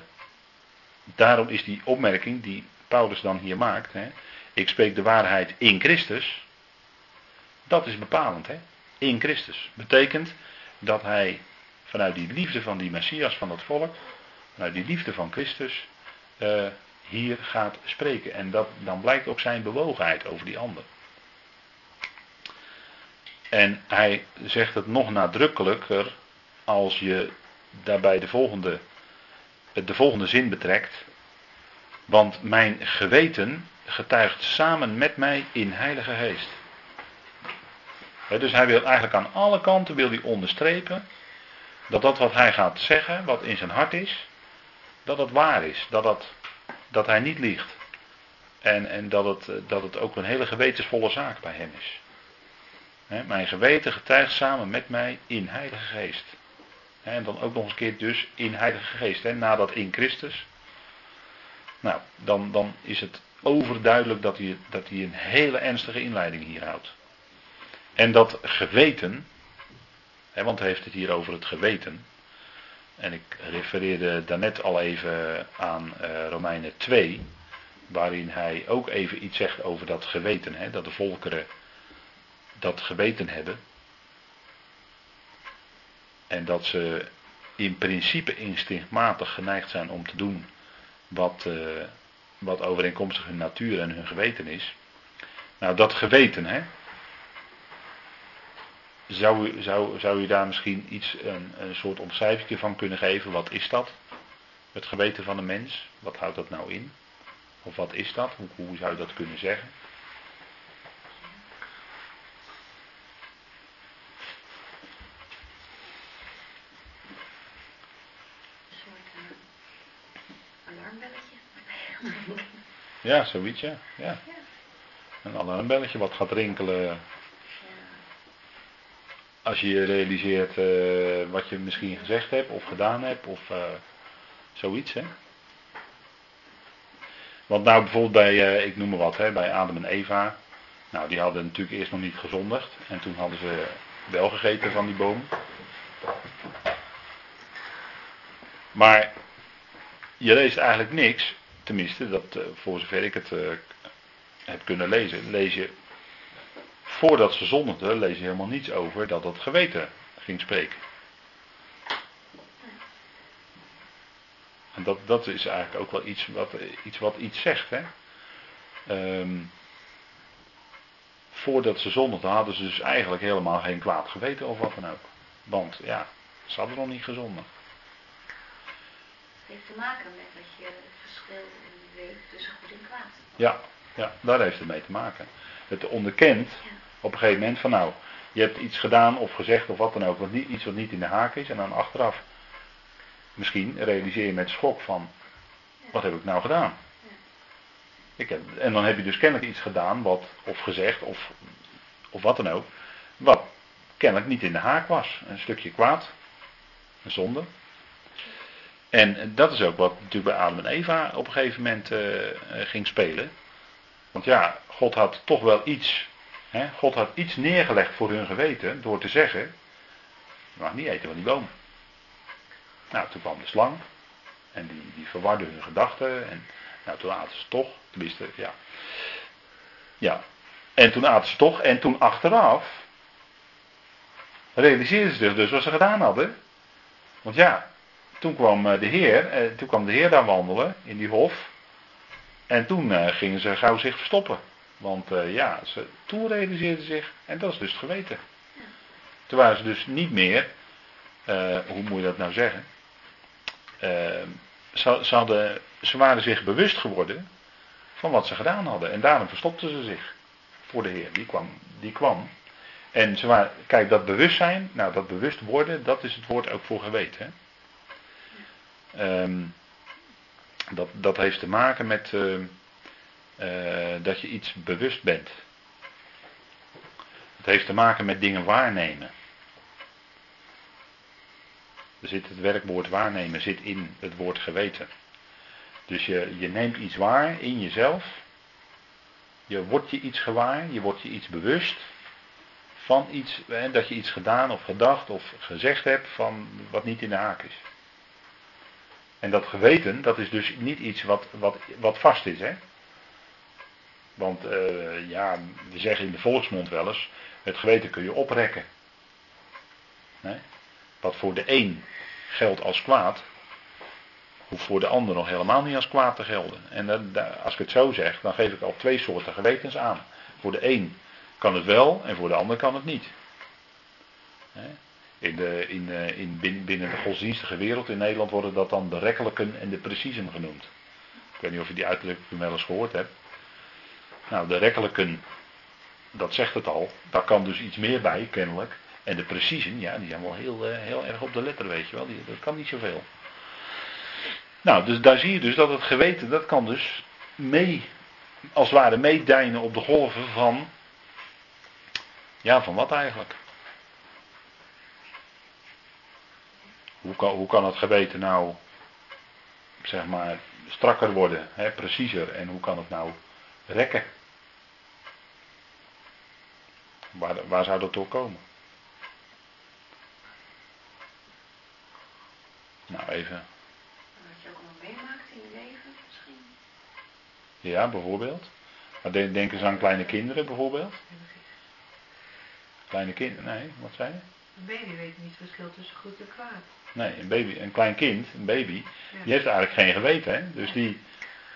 daarom is die opmerking die Paulus dan hier maakt, hè, ik spreek de waarheid in Christus, dat is bepalend. Hè? In Christus. Betekent dat hij vanuit die liefde van die Messias van dat volk, vanuit die liefde van Christus, uh, hier gaat spreken. En dat, dan blijkt ook zijn bewogenheid over die ander. En hij zegt het nog nadrukkelijker als je daarbij de volgende, de volgende zin betrekt. Want mijn geweten getuigt samen met mij in Heilige Geest. dus hij wil eigenlijk aan alle kanten wil hij onderstrepen dat dat wat hij gaat zeggen, wat in zijn hart is, Dat het waar is. Dat, dat, dat hij niet liegt. En, en dat, het, dat het ook een hele gewetensvolle zaak bij hem is. mijn geweten getuigt samen met mij in Heilige Geest. En dan ook nog eens een keer dus in Heilige Geest. He, nadat in Christus. Nou, dan, dan is het overduidelijk dat hij, dat hij een hele ernstige inleiding hier houdt. En dat geweten, hè, want hij heeft het hier over het geweten. En ik refereerde daarnet al even aan uh, Romeinen 2, waarin hij ook even iets zegt over dat geweten, hè, dat de volkeren dat geweten hebben. En dat ze in principe instinctmatig geneigd zijn om te doen wat, uh, wat overeenkomstig hun natuur en hun geweten is. Nou, dat geweten, hè. Zou u, zou, zou u daar misschien iets, een, een soort omschrijving van kunnen geven? Wat is dat? Het geweten van een mens? Wat houdt dat nou in? Of wat is dat? Hoe, hoe zou je dat kunnen zeggen? Ja, zoiets, ja. ja. Een alarmbelletje wat gaat rinkelen. Als je je realiseert uh, wat je misschien gezegd hebt of gedaan hebt of uh, zoiets, hè. Want nou bijvoorbeeld bij, uh, ik noem maar wat, hè, bij Adam en Eva. Nou, die hadden natuurlijk eerst nog niet gezondigd. En toen hadden ze wel gegeten van die boom. Maar je leest eigenlijk niks tenminste, dat, uh, voor zover ik het uh, heb kunnen lezen, lees je, voordat ze zondigden, lees je helemaal niets over dat het geweten ging spreken. En dat, dat is eigenlijk ook wel iets wat iets, wat iets zegt. Hè? Um, voordat ze zondigden hadden ze dus eigenlijk helemaal geen kwaad geweten of wat dan ook. Want ja, ze hadden nog niet gezondigd. Het heeft te maken met dat je verschil weet tussen goed en kwaad. Ja, ja, daar heeft het mee te maken. Het onderkent op een gegeven moment van nou, je hebt iets gedaan of gezegd of wat dan ook, wat niet, iets wat niet in de haak is. En dan achteraf misschien realiseer je met schok van, wat heb ik nou gedaan? Ik heb, en dan heb je dus kennelijk iets gedaan, wat, of gezegd, of, of wat dan ook, wat kennelijk niet in de haak was. Een stukje kwaad, een zonde. En dat is ook wat natuurlijk bij Adam en Eva op een gegeven moment uh, ging spelen. Want ja, God had toch wel iets, hè, God had iets neergelegd voor hun geweten door te zeggen, je mag niet eten van die boom. Nou, toen kwam de slang en die, die verwarde hun gedachten en nou, toen aten ze toch, tenminste, ja. Ja, en toen aten ze toch en toen achteraf realiseerden ze zich dus wat ze gedaan hadden. Want ja, toen kwam eh, de Heer, eh, toen kwam de Heer daar wandelen in die hof. En toen eh, gingen ze gauw zich verstoppen. Want ja, ze, toen realiseerden zich, en dat is dus het geweten. Toen waren ze dus niet meer, hoe moet je dat nou zeggen? Ze, ze, hadden, waren zich bewust geworden van wat ze gedaan hadden. En daarom verstopten ze zich voor de Heer. Die kwam. Die kwam. En ze waren, kijk, dat bewustzijn, nou dat bewust worden, dat is het woord ook voor geweten. Hè? Um, dat, dat heeft te maken met uh, uh, dat je iets bewust bent. Het heeft te maken met dingen waarnemen. Er zit het werkwoord waarnemen zit in het woord geweten. Dus je, je neemt iets waar in jezelf. Je wordt je iets gewaar, je wordt je iets bewust van iets, hè, dat je iets gedaan of gedacht of gezegd hebt van wat niet in de haak is. En dat geweten, dat is dus niet iets wat, wat, wat vast is. Hè? Want uh, ja, we zeggen in de volksmond wel eens, het geweten kun je oprekken. Wat voor de een geldt als kwaad, hoeft voor de ander nog helemaal niet als kwaad te gelden. En als ik het zo zeg, dan geef ik al twee soorten gewetens aan. Voor de een kan het wel en voor de ander kan het niet. Nee? In de, in, eh, in, binnen de godsdienstige wereld in Nederland worden dat dan de rekkelijken en de preciezen genoemd. Ik weet niet of je die uitdrukking wel eens gehoord hebt. Nou, de rekkelijken, dat zegt het al. Daar kan dus iets meer bij, kennelijk. En de preciezen, ja, die zijn wel heel, uh, heel erg op de letter, weet je wel. Die, dat kan niet zoveel. Nou, dus daar zie je dus dat het geweten, dat kan dus mee, als het ware meedijnen op de golven van, ja, van wat eigenlijk? Hoe kan, hoe kan het geweten nou, zeg maar, strakker worden, hè, preciezer, en hoe kan het nou rekken? Waar, waar zou dat door komen? Nou, even. Wat je ook allemaal meemaakt in je leven misschien. Ja, bijvoorbeeld. Maar denk, eens aan kleine kinderen, bijvoorbeeld. Kleine kinderen, nee, wat zei je? Weet niet het verschil tussen goed en kwaad. Nee, een, baby, een klein kind, een baby, die heeft eigenlijk geen geweten. Hè? Dus die,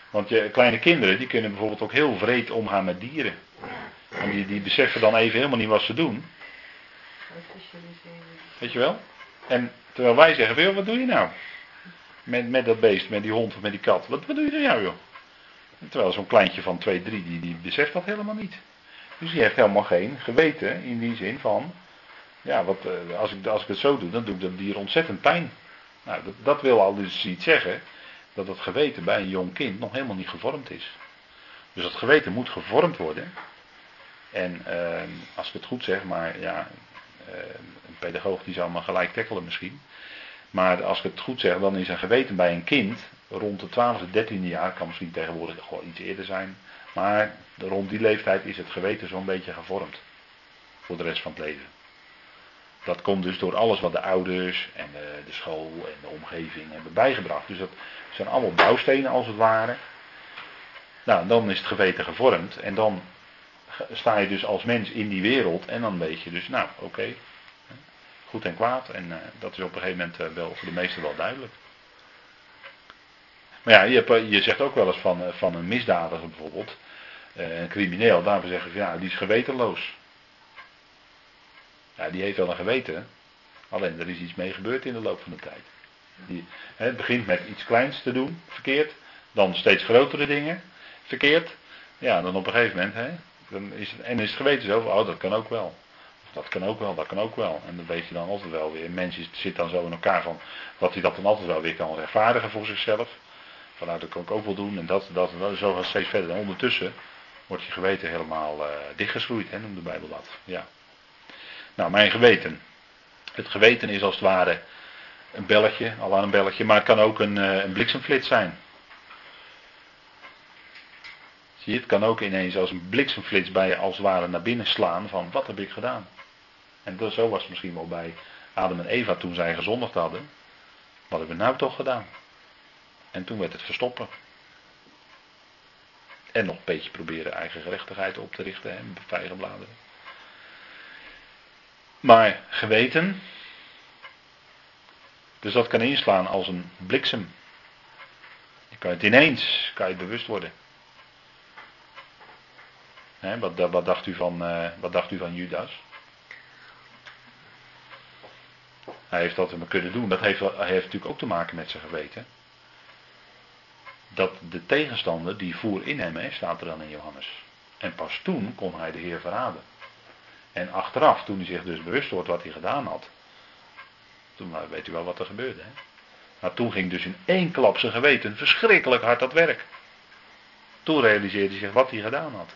want je, kleine kinderen die kunnen bijvoorbeeld ook heel vreed omgaan met dieren. En die, die beseffen dan even helemaal niet wat ze doen. Weet je wel? En terwijl wij zeggen, "Wil, wat doe je nou? Met, met dat beest, met die hond of met die kat. Wat, wat doe je nou, jou, joh? Terwijl zo'n kleintje van 2, 3, die, die beseft dat helemaal niet. Dus die heeft helemaal geen geweten in die zin van, ja, wat, eh, als, ik, als ik het zo doe, dan doe ik dat dier ontzettend pijn. Nou, dat, dat wil al dus iets zeggen, dat het geweten bij een jong kind nog helemaal niet gevormd is. Dus dat geweten moet gevormd worden. En eh, als ik het goed zeg, maar ja, eh, een pedagoog die zou me gelijk tackelen misschien. Maar als ik het goed zeg, dan is een geweten bij een kind rond de 12e, 13e jaar, kan misschien tegenwoordig gewoon iets eerder zijn. Maar rond die leeftijd is het geweten zo'n beetje gevormd. Voor de rest van het leven. Dat komt dus door alles wat de ouders en de, de school en de omgeving hebben bijgebracht. Dus dat zijn allemaal bouwstenen als het ware. Nou, dan is het geweten gevormd en dan sta je dus als mens in die wereld en dan weet je dus, nou oké, goed en kwaad. En eh, dat is op een gegeven moment eh, wel voor de meesten wel duidelijk. Maar ja, je, eh, je zegt ook wel eens van, van een misdadiger bijvoorbeeld, een crimineel, daarvoor zeggen ze, ja, die is gewetenloos. Ja, die heeft wel een geweten, alleen er is iets mee gebeurd in de loop van de tijd. Die, het begint met iets kleins te doen, verkeerd, dan steeds grotere dingen, verkeerd. Ja, dan op een gegeven moment, hè, dan is het, en is het geweten zo, oh dat kan ook wel. Dat kan ook wel, dat kan ook wel. En dan weet je dan altijd wel weer. Een mens is- zit dan zo in elkaar van dat hij dat dan altijd wel weer kan rechtvaardigen voor zichzelf. Van nou, dat kan ik ook wel doen en dat, dat en dat. Zo gaat steeds verder. En ondertussen wordt je geweten helemaal eh dichtgeschroeid, hè, noemt de Bijbel dat. Ja. Nou, mijn geweten. Het geweten is als het ware een belletje, al aan een belletje, maar het kan ook een, eh, een bliksemflits zijn. Zie je, het kan ook ineens als een bliksemflits bij je als het ware naar binnen slaan van wat heb ik gedaan. En dat, zo was het misschien wel bij Adam en Eva toen zij gezondigd hadden. Wat hebben we nou toch gedaan? En toen werd het verstoppen. En nog een beetje proberen eigen gerechtigheid op te richten en vijgenbladeren. Maar geweten. Dus dat kan inslaan als een bliksem. Je kan het ineens, kan je bewust worden. Wat, wat, dacht u van, eh, wat dacht u van Judas? Hij heeft dat maar kunnen doen. Dat heeft, heeft natuurlijk ook te maken met zijn geweten. Dat de tegenstander die voer in hem, hè, staat er dan in Johannes. En pas toen kon hij de Heer verraden. En achteraf, toen hij zich dus bewust wordt wat hij gedaan had. Toen nou, weet u wel wat er gebeurde. Hè? Maar toen ging dus in één klap zijn geweten verschrikkelijk hard het werk. Toen realiseerde hij zich wat hij gedaan had.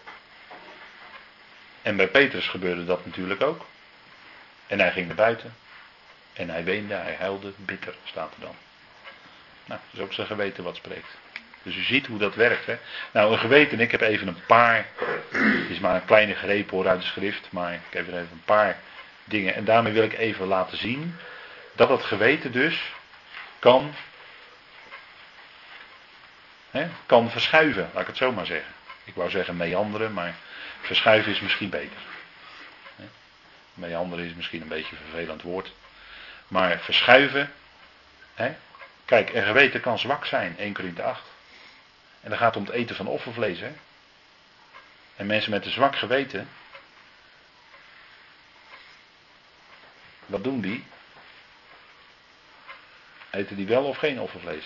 En bij Petrus gebeurde dat natuurlijk ook. En hij ging naar buiten. En hij weende, hij huilde, bitter staat er dan. Nou, dat is ook zijn geweten wat spreekt. Dus u ziet hoe dat werkt. Hè? Nou, een geweten, ik heb even een paar. Het is maar een kleine greep hoor uit de schrift. Maar ik heb er even een paar dingen. En daarmee wil ik even laten zien. Dat het geweten dus kan. Hè, kan verschuiven, laat ik het zo maar zeggen. Ik wou zeggen meanderen, maar verschuiven is misschien beter. Meanderen is misschien een beetje een vervelend woord. Maar verschuiven. Hè? Kijk, een geweten kan zwak zijn, 1 Korinthe 8. En dan gaat het om het eten van offervlees. Hè? En mensen met een zwak geweten. Wat doen die? Eten die wel of geen offervlees?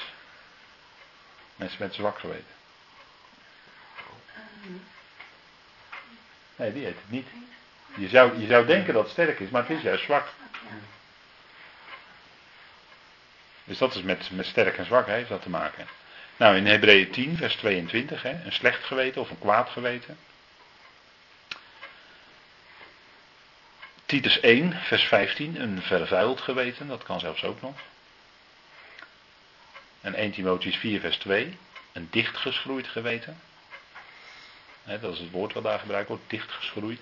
Mensen met zwak geweten. Nee, die eet het niet. Je zou, je zou denken dat het sterk is, maar het is juist zwak. Dus dat is met, met sterk en zwak heeft dat te maken. Nou, in Hebreeën 10, vers 22, hè, een slecht geweten of een kwaad geweten. Titus 1, vers 15, een vervuild geweten, dat kan zelfs ook nog. En 1 Timotheus 4, vers 2, een dichtgeschroeid geweten. Hè, dat is het woord wat daar gebruikt wordt, dichtgeschroeid.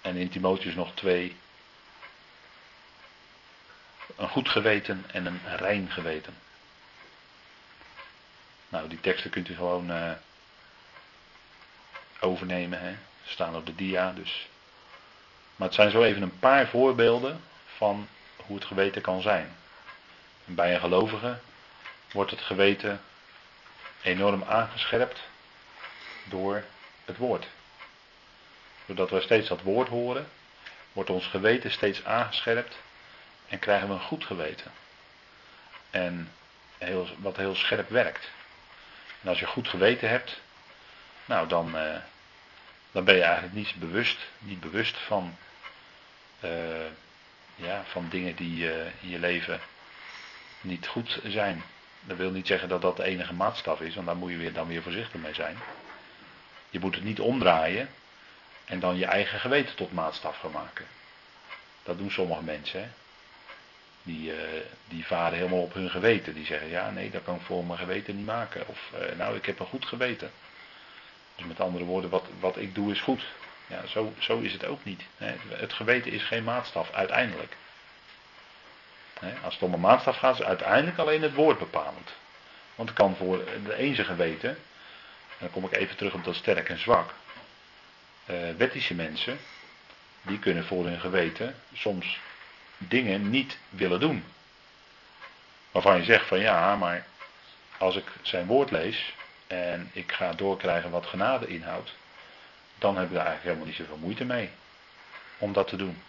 En in Timotheus nog twee. Een goed geweten en een rein geweten. Nou, die teksten kunt u gewoon uh, overnemen. Hè. Ze staan op de dia. Dus. Maar het zijn zo even een paar voorbeelden van hoe het geweten kan zijn. Bij een gelovige wordt het geweten enorm aangescherpt door het woord. Doordat we steeds dat woord horen, wordt ons geweten steeds aangescherpt en krijgen we een goed geweten. En heel, wat heel scherp werkt. En als je goed geweten hebt, nou dan, eh, dan ben je eigenlijk niet bewust, niet bewust van, uh, ja, van dingen die uh, in je leven niet goed zijn. Dat wil niet zeggen dat dat de enige maatstaf is, want daar moet je weer, dan weer voorzichtig mee zijn. Je moet het niet omdraaien en dan je eigen geweten tot maatstaf gaan maken. Dat doen sommige mensen. Hè? Die, uh, die varen helemaal op hun geweten. Die zeggen, ja nee, dat kan ik voor mijn geweten niet maken. Of, uh, nou, ik heb een goed geweten. Dus met andere woorden, wat, wat ik doe is goed. Ja, zo, zo is het ook niet. Het geweten is geen maatstaf, uiteindelijk. Als het om een maatstaf gaat, is uiteindelijk alleen het woord bepalend. Want het kan voor de ene geweten, en dan kom ik even terug op dat sterk en zwak uh, wettische mensen, die kunnen voor hun geweten soms dingen niet willen doen. Waarvan je zegt van ja, maar als ik zijn woord lees en ik ga doorkrijgen wat genade inhoudt, dan heb ik daar eigenlijk helemaal niet zoveel moeite mee om dat te doen.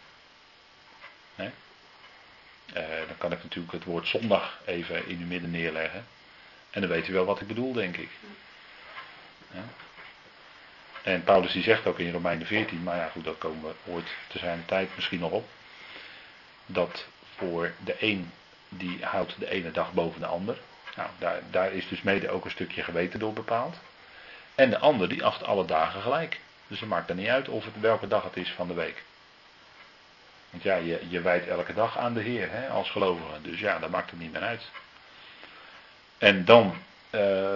Uh, dan kan ik natuurlijk het woord zondag even in uw midden neerleggen. En dan weet u wel wat ik bedoel, denk ik. En Paulus die zegt ook in Romeinen 14, maar ja goed, dat komen we ooit te zijn tijd misschien nog op. Dat voor de een, die houdt de ene dag boven de ander. Nou, daar, daar is dus mede ook een stukje geweten door bepaald. En de ander die acht alle dagen gelijk. Dus het maakt er niet uit of het welke dag het is van de week. Want ja, je, je wijdt elke dag aan de Heer hè, als gelovige. Dus ja, dat maakt het niet meer uit. En dan uh,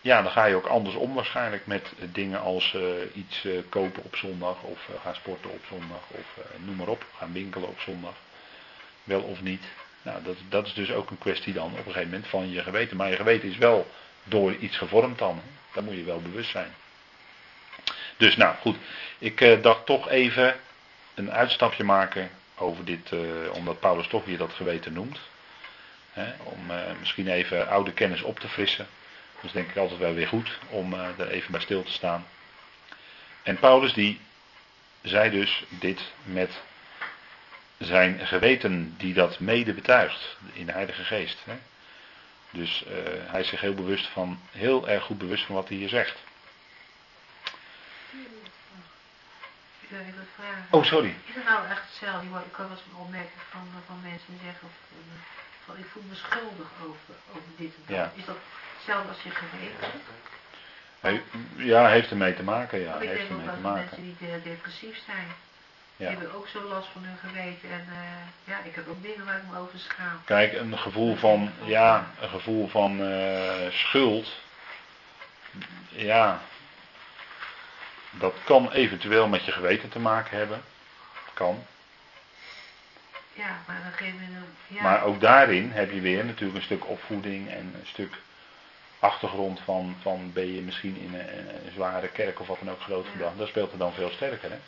ja, dan ga je ook anders om waarschijnlijk met dingen als uh, iets uh, kopen op zondag of gaan sporten op zondag of noem maar op, gaan winkelen op zondag. Wel of niet. Nou, dat, dat is dus ook een kwestie dan op een gegeven moment van je geweten. Maar je geweten is wel door iets gevormd dan. Daar moet je wel bewust zijn. Dus nou goed, ik dacht toch even een uitstapje maken over dit, omdat Paulus toch weer dat geweten noemt. Hè? Om misschien even oude kennis op te frissen. Dat is denk ik altijd wel weer goed om uh, er even bij stil te staan. En Paulus die zei dus dit met zijn geweten die dat mede betuigt in de Heilige Geest. Hè? Dus uh, hij is zich heel bewust van, heel erg goed bewust van wat hij hier zegt. Oh, sorry. Is het nou echt hetzelfde? Ik kan wel eens een opmerking van, van mensen die zeggen, of, van, ik voel me schuldig over, over dit en dat. Ja. Is dat hetzelfde als je geweten? He, ja, heeft ermee te maken, ja. ik heeft denk ook ermee te dat maken. mensen die de, depressief zijn, die Ja. hebben ook zo last van hun geweten. En uh, ja, ik heb ook dingen waar ik me over schaam. Kijk, een gevoel van, ja, een gevoel van uh, schuld. Ja, dat kan eventueel met je geweten te maken hebben. Kan. Ja, maar. Ja, Maar ook daarin heb je weer natuurlijk een stuk opvoeding en een stuk achtergrond van, van ben je misschien in een, een zware kerk of wat dan ook grootgebracht. Dat speelt er dan veel sterker, hè?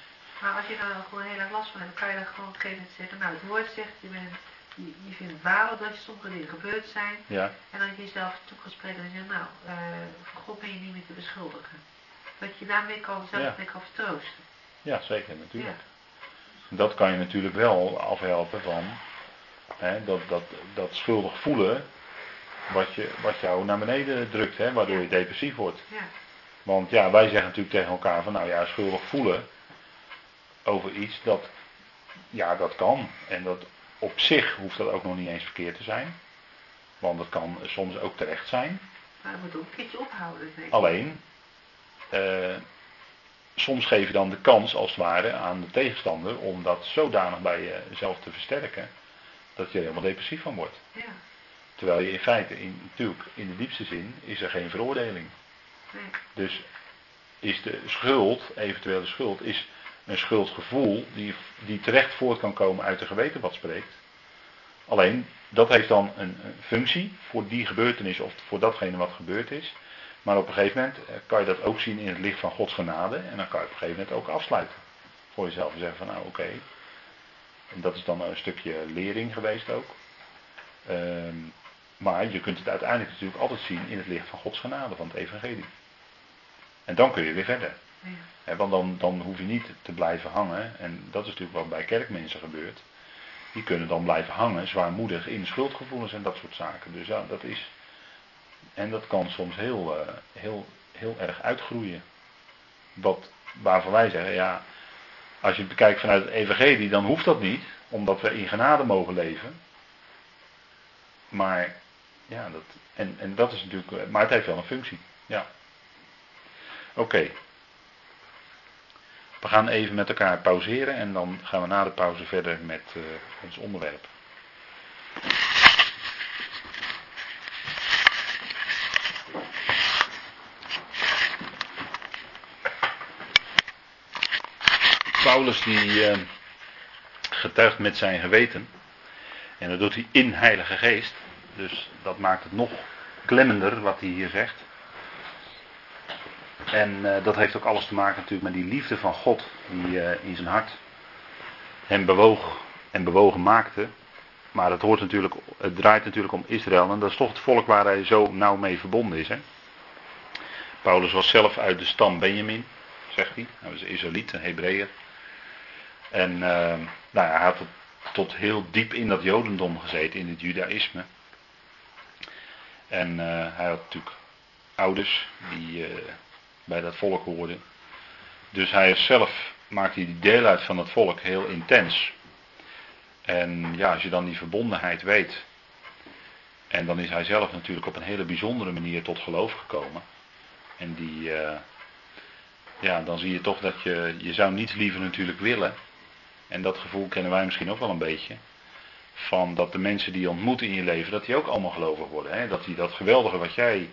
Maar als je daar dan gewoon heel erg last van hebt, dan kan je dan gewoon op een gegeven moment zeggen, nou het woord zegt, je, bent, je, je vindt het balen dat je sommige dingen gebeurd zijn. Ja, En dan heb je jezelf toegesproken en zegt, nou, uh, voor God ben je niet meer te beschuldigen. Dat je daarmee kan, zelf Ja. mee kan vertroosten. ja zeker natuurlijk. Dat kan je natuurlijk wel afhelpen van hè, dat, dat, dat schuldig voelen wat, je, wat jou naar beneden drukt, hè, waardoor je depressief wordt. Ja, Want ja, wij zeggen natuurlijk tegen elkaar van nou ja, schuldig voelen over iets, dat, ja, dat kan. En dat op zich hoeft dat ook nog niet eens verkeerd te zijn. Want dat kan soms ook terecht zijn. Maar het moet ook een keertje ophouden. Denk ik. Alleen, eh, soms geef je dan de kans, als het ware, aan de tegenstander om dat zodanig bij jezelf te versterken, dat je er helemaal depressief van wordt. Ja, Terwijl je in feite, in, natuurlijk, in de diepste zin, is er geen veroordeling. nee. Dus is de schuld, eventuele schuld, is een schuldgevoel die, die terecht voort kan komen uit de geweten wat spreekt. Alleen, dat heeft dan een, een functie voor die gebeurtenis of voor datgene wat gebeurd is. Maar op een gegeven moment eh, kan je dat ook zien in het licht van Gods genade. En dan kan je op een gegeven moment ook afsluiten. Voor jezelf en zeggen van nou oké. En dat is dan een stukje lering geweest ook. Ehm, maar je kunt het uiteindelijk natuurlijk altijd zien in het licht van Gods genade, van het evangelie. En dan kun je weer verder. Ja. Want dan, dan hoef je niet te blijven hangen. En dat is natuurlijk wat bij kerkmensen gebeurt. Die kunnen dan blijven hangen, zwaarmoedig, in schuldgevoelens en dat soort zaken. Dus ja, dat is. En dat kan soms heel, eh, heel, heel erg uitgroeien. Wat, waarvan wij zeggen, ja, als je het bekijkt vanuit het evangelie, dan hoeft dat niet, omdat we in genade mogen leven. Maar, ja, dat, en, en dat is natuurlijk, eh, maar het heeft wel een functie, ja. Oké. We gaan even met elkaar pauzeren en dan gaan we na de pauze verder met eh, ons onderwerp. Paulus die eh, getuigt met zijn geweten. En dat doet hij in Heilige Geest. Dus dat maakt het nog klemmender wat hij hier zegt. En eh, dat heeft ook alles te maken natuurlijk met die liefde van God die eh, in zijn hart hem bewoog en bewogen maakte. Maar het, hoort natuurlijk, het draait natuurlijk om Israël en dat is toch het volk waar hij zo nauw mee verbonden is. Hè? Paulus was zelf uit de stam Benjamin, zegt hij. Hij was een Israëliet, een Hebreeër. En eh, nou ja, hij had tot, tot heel diep in dat Jodendom gezeten, in het Judaïsme. En eh, hij had natuurlijk ouders die eh, bij dat volk hoorden. Dus hij zelf maakte hij deel uit van het volk heel intens. En ja, als je dan die verbondenheid weet. En dan is hij zelf natuurlijk op een hele bijzondere manier tot geloof gekomen. En die, eh, ja, dan zie je toch dat je, je zou niets liever natuurlijk willen. En dat gevoel kennen wij misschien ook wel een beetje. Van dat de mensen die je ontmoet in je leven, dat die ook allemaal gelovig worden. Hè? Dat die dat geweldige wat jij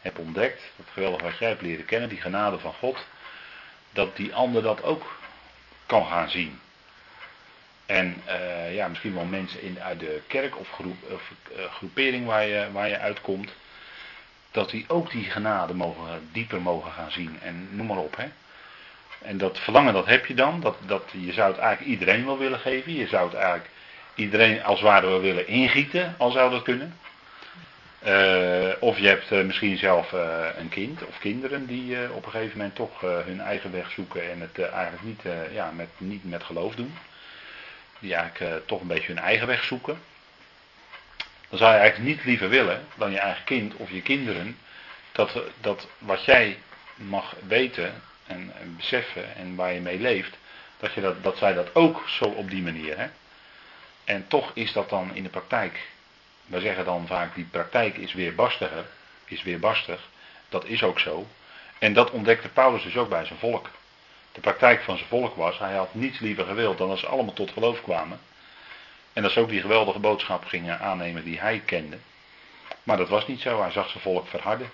hebt ontdekt, dat geweldige wat jij hebt leren kennen, die genade van God, dat die ander dat ook kan gaan zien. En eh, ja, misschien wel mensen in, uit de kerk of, groep, of eh, groepering waar je, waar je uitkomt, dat die ook die genade mogen, dieper mogen gaan zien. En noem maar op. Hè. En dat verlangen dat heb je dan. Dat, dat, je zou het eigenlijk iedereen wel willen geven. Je zou het eigenlijk iedereen als ware wel willen ingieten, al zou dat kunnen. Eh, of je hebt eh, misschien zelf eh, een kind of kinderen die op een gegeven moment toch hun eigen weg zoeken en het eigenlijk niet, ja, met, niet met geloof doen. Die eigenlijk toch een beetje hun eigen weg zoeken. Dan zou je eigenlijk niet liever willen dan je eigen kind of je kinderen dat, dat wat jij mag weten en, en beseffen en waar je mee leeft, dat, je dat, dat zij dat ook zo op die manier. Hè? En toch is dat dan in de praktijk wij zeggen dan vaak, die praktijk is weer barstiger, is weer barstig. Dat is ook zo. En dat ontdekte Paulus dus ook bij zijn volk. De praktijk van zijn volk was, hij had niets liever gewild dan dat ze allemaal tot geloof kwamen. En dat ze ook die geweldige boodschap gingen aannemen die hij kende. Maar dat was niet zo, hij zag zijn volk verharden.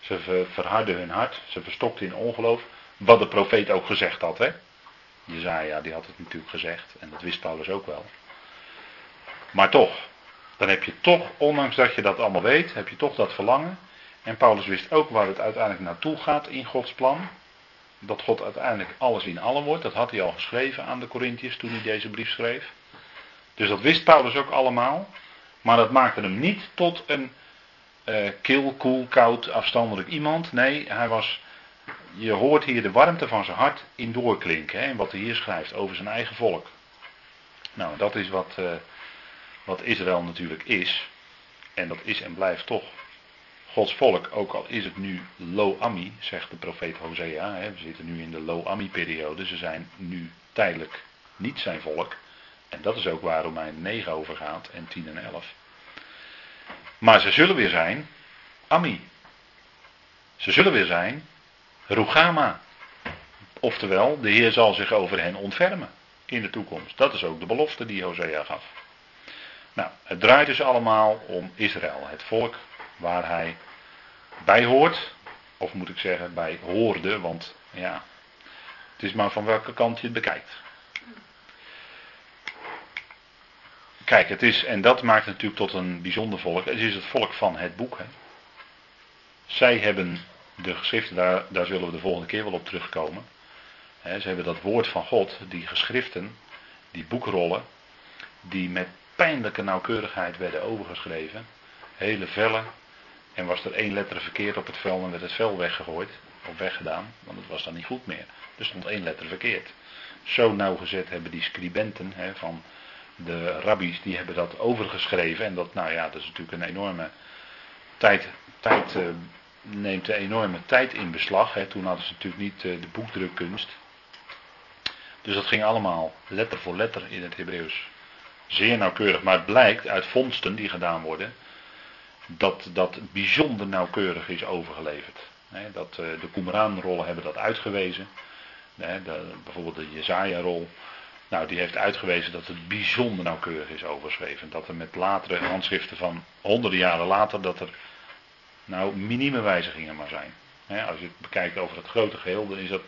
Ze verharden hun hart, ze verstokten in ongeloof. Wat de profeet ook gezegd had, hè. Jezaja, die had het natuurlijk gezegd. En dat wist Paulus ook wel. Maar toch, dan heb je toch, ondanks dat je dat allemaal weet, heb je toch dat verlangen. En Paulus wist ook waar het uiteindelijk naartoe gaat in Gods plan. Dat God uiteindelijk alles in allen wordt. Dat had hij al geschreven aan de Corinthiërs toen hij deze brief schreef. Dus dat wist Paulus ook allemaal. Maar dat maakte hem niet tot een uh, kil, koel, koud, afstandelijk iemand. Nee, hij was. Je hoort hier de warmte van zijn hart in doorklinken. Hè, wat hij hier schrijft over zijn eigen volk. Nou, dat is wat. Uh, wat Israël natuurlijk is, en dat is en blijft toch Gods volk, ook al is het nu Lo-Ami, zegt de profeet Hosea. Hè, we zitten nu in de Lo-Ami-periode, ze zijn nu tijdelijk niet zijn volk, En dat is ook waar Romein 9 over gaat en 10 en 11. Maar ze zullen weer zijn Ami. Ze zullen weer zijn Rugama. Oftewel, de Heer zal zich over hen ontfermen in de toekomst. Dat is ook de belofte die Hosea gaf. Nou, het draait dus allemaal om Israël, het volk waar hij bij hoort. Of moet ik zeggen, bij hoorde, want ja, het is maar van welke kant je het bekijkt. Kijk, het is, en dat maakt het natuurlijk tot een bijzonder volk. Het is het volk van het boek. Hè. Zij hebben de geschriften, daar, daar zullen we de volgende keer wel op terugkomen. Ze hebben dat woord van God, die geschriften, die boekrollen, die met pijnlijke nauwkeurigheid werden overgeschreven. Hele vellen. En was er één letter verkeerd op het vel, dan werd het vel weggegooid. Of weggedaan, want het was dan niet goed meer. Er stond één letter verkeerd. Zo nauwgezet hebben die scribenten van de rabbies, die hebben dat overgeschreven. En dat, nou ja, dat is natuurlijk een enorme tijd, tijd uh, neemt een enorme tijd in beslag. Hè. Toen hadden ze natuurlijk niet uh, de boekdrukkunst. Dus dat ging allemaal letter voor letter in het Hebreeuws. Zeer nauwkeurig. Maar het blijkt uit vondsten die gedaan worden. Dat dat bijzonder nauwkeurig is overgeleverd. dat, uh, de Qumran-rollen hebben dat uitgewezen. bijvoorbeeld de Jezaja-rol. Nou, die heeft uitgewezen dat het bijzonder nauwkeurig is overgeschreven. Dat er met latere handschriften van honderden jaren later, dat er nou minieme wijzigingen maar zijn. als je het bekijkt over het grote geheel, dan is dat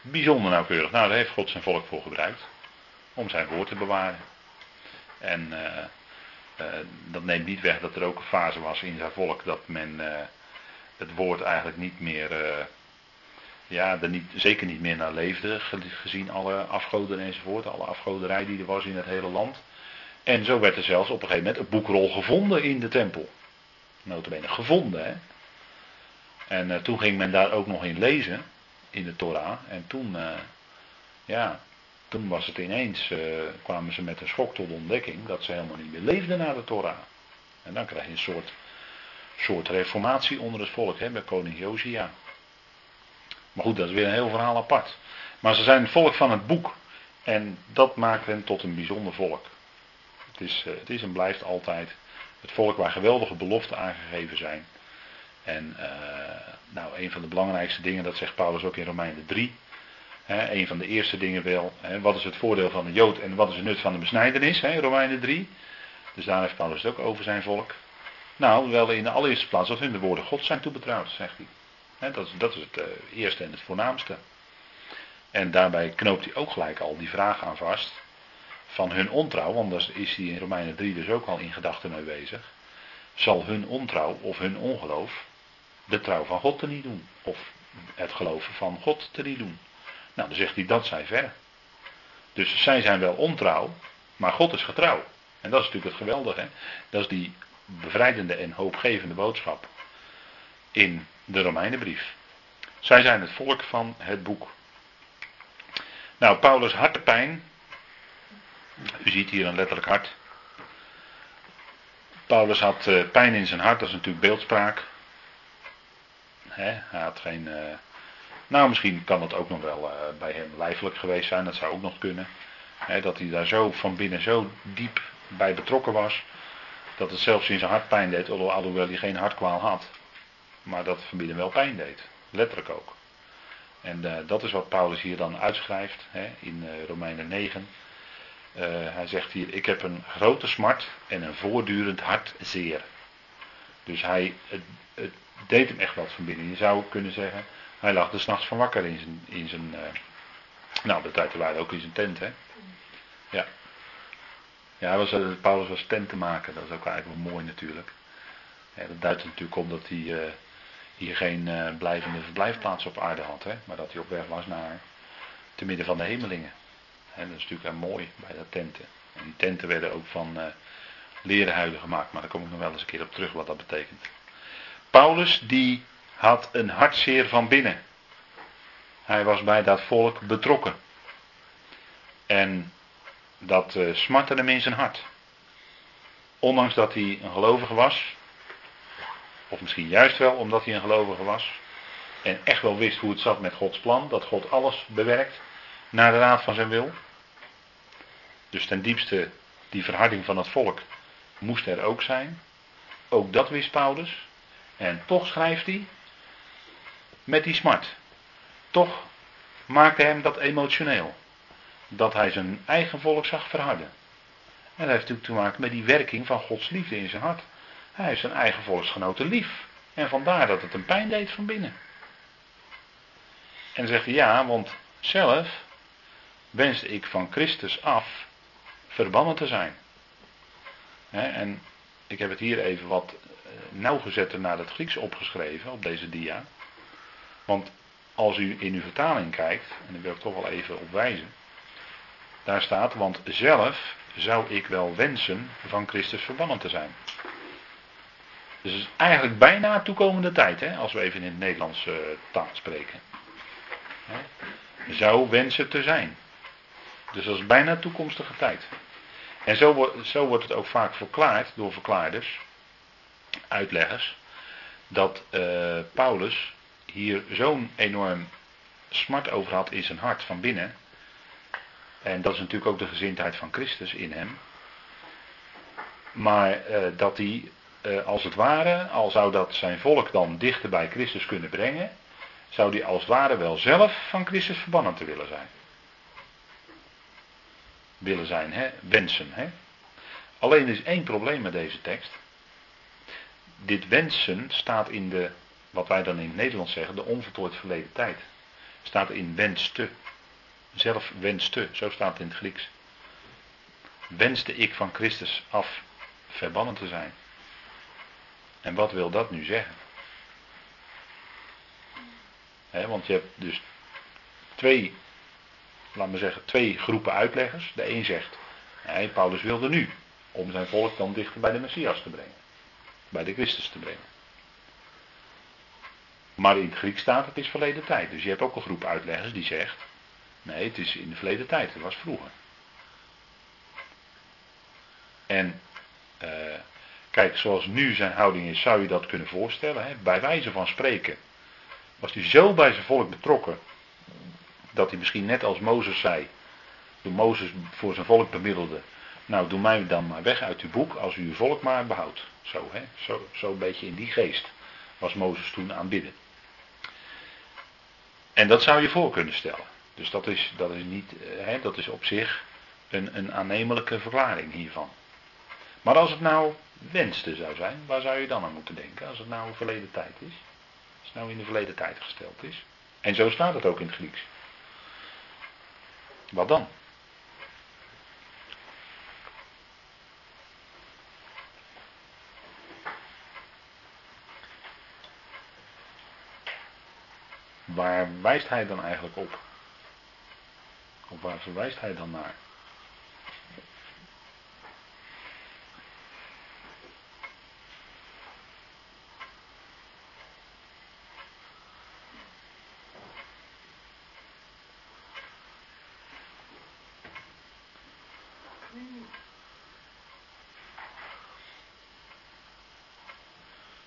bijzonder nauwkeurig. Nou, daar heeft God zijn volk voor gebruikt. Om zijn woord te bewaren. En uh, uh, dat neemt niet weg dat er ook een fase was in zijn volk dat men uh, het woord eigenlijk niet meer, ja, er niet, zeker niet meer naar leefde, gezien alle afgoden enzovoort, alle afgoderij die er was in het hele land. En zo werd er zelfs op een gegeven moment een boekrol gevonden in de tempel. Notabene gevonden, hè. En toen ging men daar ook nog in lezen in de Torah. En toen, uh, ja, toen was het ineens, uh, kwamen ze met een schok tot ontdekking dat ze helemaal niet meer leefden naar de Torah. En dan krijg je een soort, soort reformatie onder het volk, hè, bij koning Josia. Maar goed, dat is weer een heel verhaal apart. Maar ze zijn het volk van het boek. En dat maakt hen tot een bijzonder volk. Het is, het is en blijft altijd het volk waar geweldige beloften aangegeven zijn. En uh, nou, een van de belangrijkste dingen, dat zegt Paulus ook in Romeinen 3. Hè, een van de eerste dingen wel, hè, wat is het voordeel van de Jood en wat is het nut van de besnijdenis, hè, Romeinen 3. Dus daar heeft Paulus het ook over zijn volk. Nou, wel in de allereerste plaats dat hun de woorden God zijn toebetrouwd, zegt hij. Dat, is, dat is het uh, eerste en het voornaamste. En daarbij knoopt hij ook gelijk al die vraag aan vast van hun ontrouw, want daar is hij in Romeinen 3 dus ook al in gedachten mee bezig. Zal hun ontrouw of hun ongeloof de trouw van God te niet doen. Of het geloven van God te niet doen. Nou, dan zegt hij dat zij ver. Dus zij zijn wel ontrouw, maar God is getrouw. En dat is natuurlijk het geweldige. Dat is die bevrijdende en hoopgevende boodschap in de Romeinenbrief. Zij zijn het volk van het boek. Nou, Paulus' hartepijn. U ziet hier een letterlijk hart. Paulus had eh, pijn in zijn hart, dat is natuurlijk beeldspraak. Hij had geen. Uh, nou, misschien kan dat ook nog wel uh, bij hem lijfelijk geweest zijn. Dat zou ook nog kunnen. Dat hij daar zo van binnen zo diep bij betrokken was. Dat het zelfs in zijn hart pijn deed. Alhoewel hij geen hartkwaal had. Maar dat het van binnen wel pijn deed. Letterlijk ook. En dat is wat Paulus hier dan uitschrijft in Romeinen 9. Hij zegt hier: Ik heb een grote smart en een voortdurend hartzeer. Dus hij, het, het deed hem echt wat van binnen. Je zou kunnen zeggen, hij lag er s'nachts van wakker in zijn, in zijn uh, nou de tijd waren ook in zijn tent hè. Ja. Ja, was, uh, Paulus was tent te maken, dat is ook eigenlijk wel mooi natuurlijk. Dat duidt natuurlijk om dat hij hier geen blijvende verblijfplaats op aarde had, hè, maar dat hij op weg was naar te midden van de hemelingen. En dat is natuurlijk wel mooi bij dat tenten. En die tenten werden ook van leren huiden gemaakt, maar daar kom ik nog wel eens een keer op terug wat dat betekent. Paulus die had een hartzeer van binnen. Hij was bij dat volk betrokken. En dat uh, smartte hem in zijn hart. Ondanks dat hij een gelovige was, of misschien juist wel omdat hij een gelovige was, en echt wel wist hoe het zat met Gods plan, dat God alles bewerkt naar de raad van zijn wil. Dus ten diepste, die verharding van het volk moest er ook zijn. Ook dat wist Paulus. En toch schrijft hij met die smart. Toch maakte hem dat emotioneel. Dat hij zijn eigen volk zag verharden. En dat heeft natuurlijk te maken met die werking van Gods liefde in zijn hart. Hij heeft zijn eigen volksgenoten lief. En vandaar dat het een pijn deed van binnen. En zegt hij ja, want zelf wenste ik van Christus af verbannen te zijn. en ik heb het hier even wat eh, nauwgezetter naar het Grieks opgeschreven op deze dia. Want als u in uw vertaling kijkt, en daar wil ik toch wel even op wijzen. Daar staat, want zelf zou ik wel wensen van Christus verbannen te zijn. Dus het is eigenlijk bijna toekomende tijd, hè, als we even in het Nederlands uh, taal spreken. Zou wensen te zijn. Dus dat is bijna toekomstige tijd. En zo, zo wordt het ook vaak verklaard door verklaarders, uitleggers, dat uh, Paulus hier zo'n enorm smart over had in zijn hart van binnen. En dat is natuurlijk ook de gezindheid van Christus in hem. Maar uh, dat hij, uh, als het ware, al zou dat zijn volk dan dichter bij Christus kunnen brengen, zou hij als het ware wel zelf van Christus verbannen te willen zijn. Willen zijn, hè? wensen. Hè? Alleen er is één probleem met deze tekst. Dit wensen staat in de wat wij dan in het Nederlands zeggen, de onvertooid verleden tijd. Staat in wenste. Zelf wenste, zo staat het in het Grieks. Wenste ik van Christus af verbannen te zijn. En wat wil dat nu zeggen? want je hebt dus twee, laat me zeggen, twee groepen uitleggers. De een zegt, nee, Paulus wilde nu, om zijn volk dan dichter bij de Messias te brengen. Bij de Christus te brengen. Maar in het Grieks staat het is verleden tijd. Dus je hebt ook een groep uitleggers die zegt, nee het is in de verleden tijd, het was vroeger. En uh, kijk, zoals nu zijn houding is, zou je dat kunnen voorstellen. Hè? Bij wijze van spreken was hij zo bij zijn volk betrokken, dat hij misschien net als Mozes zei, toen Mozes voor zijn volk bemiddelde, nou doe mij dan maar weg uit uw boek als u uw volk maar behoudt. Zo, hè? Zo, zo een beetje in die geest was Mozes toen aanbidden. En dat zou je voor kunnen stellen. Dus dat is, dat is, niet, eh, hè, dat is op zich een, een aannemelijke verklaring hiervan. Maar als het nou wenste zou zijn, waar zou je dan aan moeten denken? Als het nou verleden tijd is. Als het nou in de verleden tijd gesteld is. En zo staat het ook in het Grieks. Wat dan? Waar wijst hij dan eigenlijk op? Of waar verwijst hij dan naar?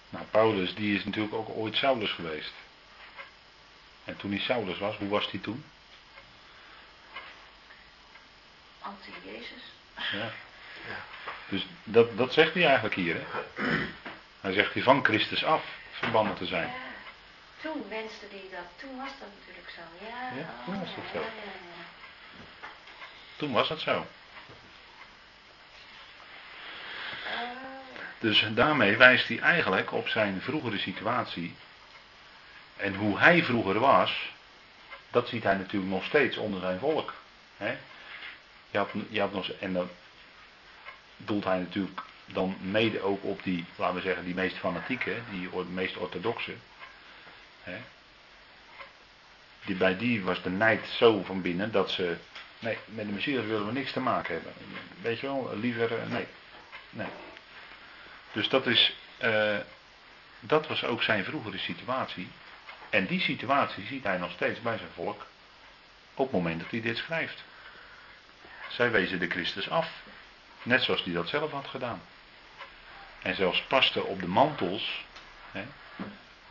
Nou, Paulus die is natuurlijk ook ooit Saulus geweest. En toen hij Saulus was, hoe was hij toen? Anti-Jezus. Ja. ja. Dus dat, dat zegt hij eigenlijk hier. Hè? Hij zegt hij van Christus af verbannen te zijn. Ja. Toen wenste hij dat. Toen was dat natuurlijk zo. Ja, ja toen was dat zo. Toen was het zo. Dus daarmee wijst hij eigenlijk op zijn vroegere situatie en hoe hij vroeger was, dat ziet hij natuurlijk nog steeds onder zijn volk. Hè? Je had, je nog, en dan doelt hij natuurlijk dan mede ook op die, laten we zeggen, die meest fanatieke, die meest orthodoxe. Hè? Die, bij die was de nijd zo van binnen dat ze, nee, met de Messias willen we niks te maken hebben. Weet je wel, liever, eh, nee. nee. Dus dat is, uh, dat was ook zijn vroegere situatie. En die situatie ziet hij nog steeds bij zijn volk op het moment dat hij dit schrijft. Zij wezen de Christus af, net zoals hij dat zelf had gedaan. En zelfs paste op de mantels hè,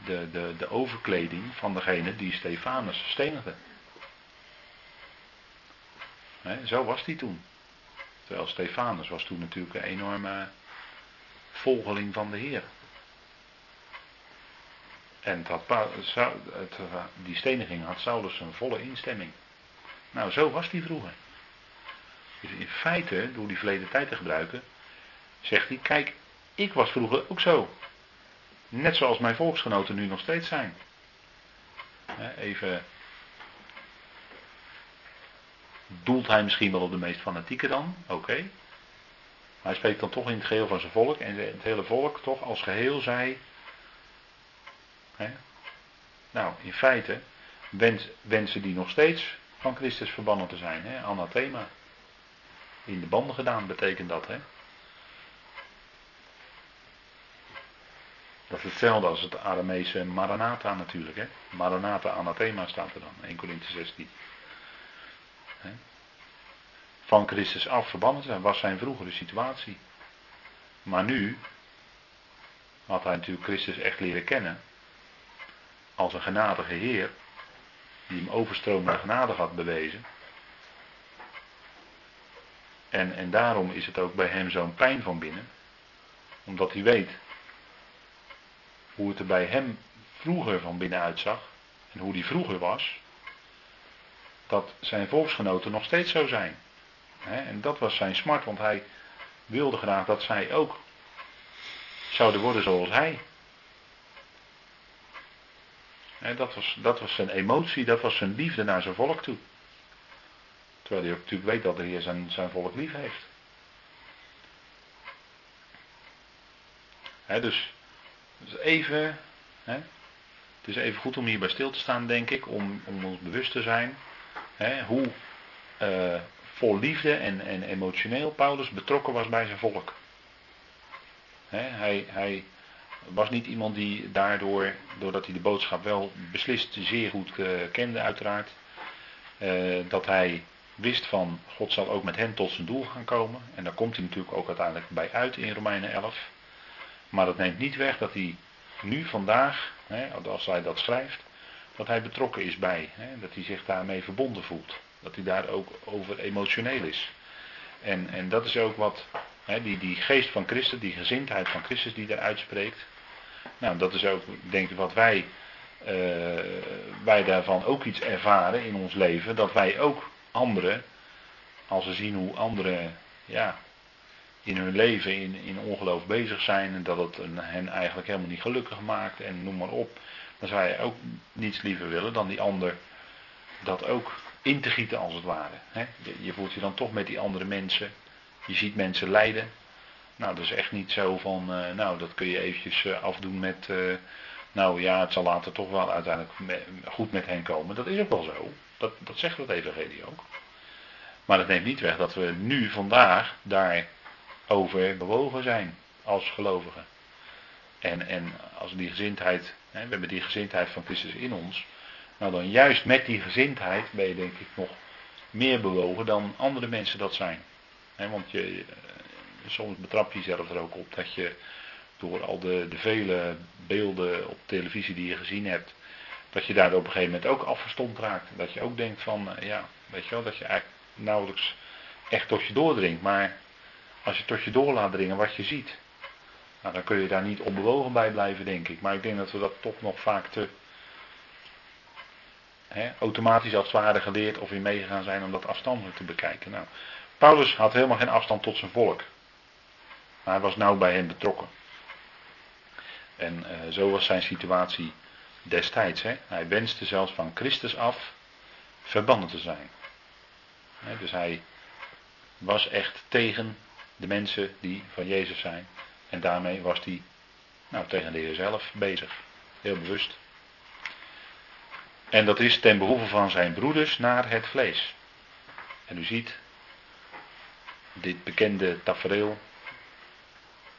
de, de, de overkleding van degene die Stefanus stenigde. Zo was hij toen. Terwijl Stefanus was toen natuurlijk een enorme volgeling van de Heer. En Sau- het, die steniging had Saulus een volle instemming. Nou, zo was die vroeger. Dus in feite, door die verleden tijd te gebruiken, zegt hij, kijk, ik was vroeger ook zo. Net zoals mijn volksgenoten nu nog steeds zijn. Even. Doelt hij misschien wel op de meest fanatieke dan? Oké. Hij spreekt dan toch in het geheel van zijn volk. En het hele volk toch als geheel zei. Hè? Nou, in feite wens, wensen die nog steeds van Christus verbannen te zijn. Hè? Anathema. In de banden gedaan betekent dat. Hè? Dat is hetzelfde als het Aramese Maranatha natuurlijk. Hè? Maranatha anathema staat er dan. 1 Corinthië 16. Hè? Van Christus af verbannen zijn was zijn vroegere situatie. Maar nu had hij natuurlijk Christus echt leren kennen. Als een genadige Heer. Die hem overstromende genade had bewezen. En, en daarom is het ook bij hem zo'n pijn van binnen. Omdat hij weet hoe het er bij hem vroeger van binnen uitzag. En hoe die vroeger was. Dat zijn volksgenoten nog steeds zo zijn. En dat was zijn smart, want hij wilde graag dat zij ook zouden worden zoals hij. Dat was, dat was zijn emotie, dat was zijn liefde naar zijn volk toe. Terwijl hij ook natuurlijk weet dat de Heer zijn, zijn volk lief heeft. Hè, dus, dus even, hè, het is even goed om hierbij stil te staan, denk ik, om, om ons bewust te zijn hè, hoe eh, vol liefde en, en emotioneel Paulus betrokken was bij zijn volk. Hij, hij was niet iemand die daardoor, doordat hij de boodschap wel beslist zeer goed eh, kende, uiteraard, eh, dat hij wist van God zal ook met hen tot zijn doel gaan komen. En daar komt hij natuurlijk ook uiteindelijk bij uit in Romeinen 11. Maar dat neemt niet weg dat hij nu vandaag, als hij dat schrijft, dat hij betrokken is bij. Dat hij zich daarmee verbonden voelt. Dat hij daar ook over emotioneel is. En, en dat is ook wat, hè, die, die geest van Christus, die gezindheid van Christus die daar uitspreekt. Nou, dat is ook, denk ik, wat wij, eh, wij daarvan ook iets ervaren in ons leven. Dat wij ook anderen, als we zien hoe anderen, ja, in hun leven in, in ongeloof bezig zijn en dat het hen eigenlijk helemaal niet gelukkig maakt en noem maar op, dan zou je ook niets liever willen dan die ander dat ook in te gieten als het ware. Je, voelt je dan toch met die andere mensen, je ziet mensen lijden. Nou, dat is echt niet zo van, eh, nou, dat kun je eventjes eh, afdoen met, eh, nou ja, het zal later toch wel uiteindelijk goed met hen komen. Dat is ook wel zo. Dat, dat zegt het evangelie ook. Maar dat neemt niet weg dat we nu, vandaag, daarover bewogen zijn als gelovigen. En, en als die gezindheid, hè, we hebben die gezindheid van Christus in ons. Nou dan juist met die gezindheid ben je denk ik nog meer bewogen dan andere mensen dat zijn. Want je, eh, soms betrap je jezelf er ook op dat je door al de, de vele beelden op televisie die je gezien hebt, dat je daar op een gegeven moment ook afgestomd raakt. Dat je ook denkt van, eh, ja, weet je wel, dat je eigenlijk nauwelijks echt tot je doordringt. Maar als je tot je door laat dringen wat je ziet, nou, dan kun je daar niet onbewogen bij blijven, denk ik. Maar ik denk dat we dat toch nog vaak te hè, automatisch als het ware geleerd of in meegegaan zijn om dat afstandelijk te bekijken. Nou, Paulus had helemaal geen afstand tot zijn volk. Maar hij was nauw bij hen betrokken. En eh, zo was zijn situatie destijds. Hè. Hij wenste zelfs van Christus af verbannen te zijn. Hè, dus hij was echt tegen de mensen die van Jezus zijn. En daarmee was hij nou, tegen de Heer zelf bezig. Heel bewust. En dat is ten behoeve van zijn broeders naar het vlees. En u ziet dit bekende tafereel.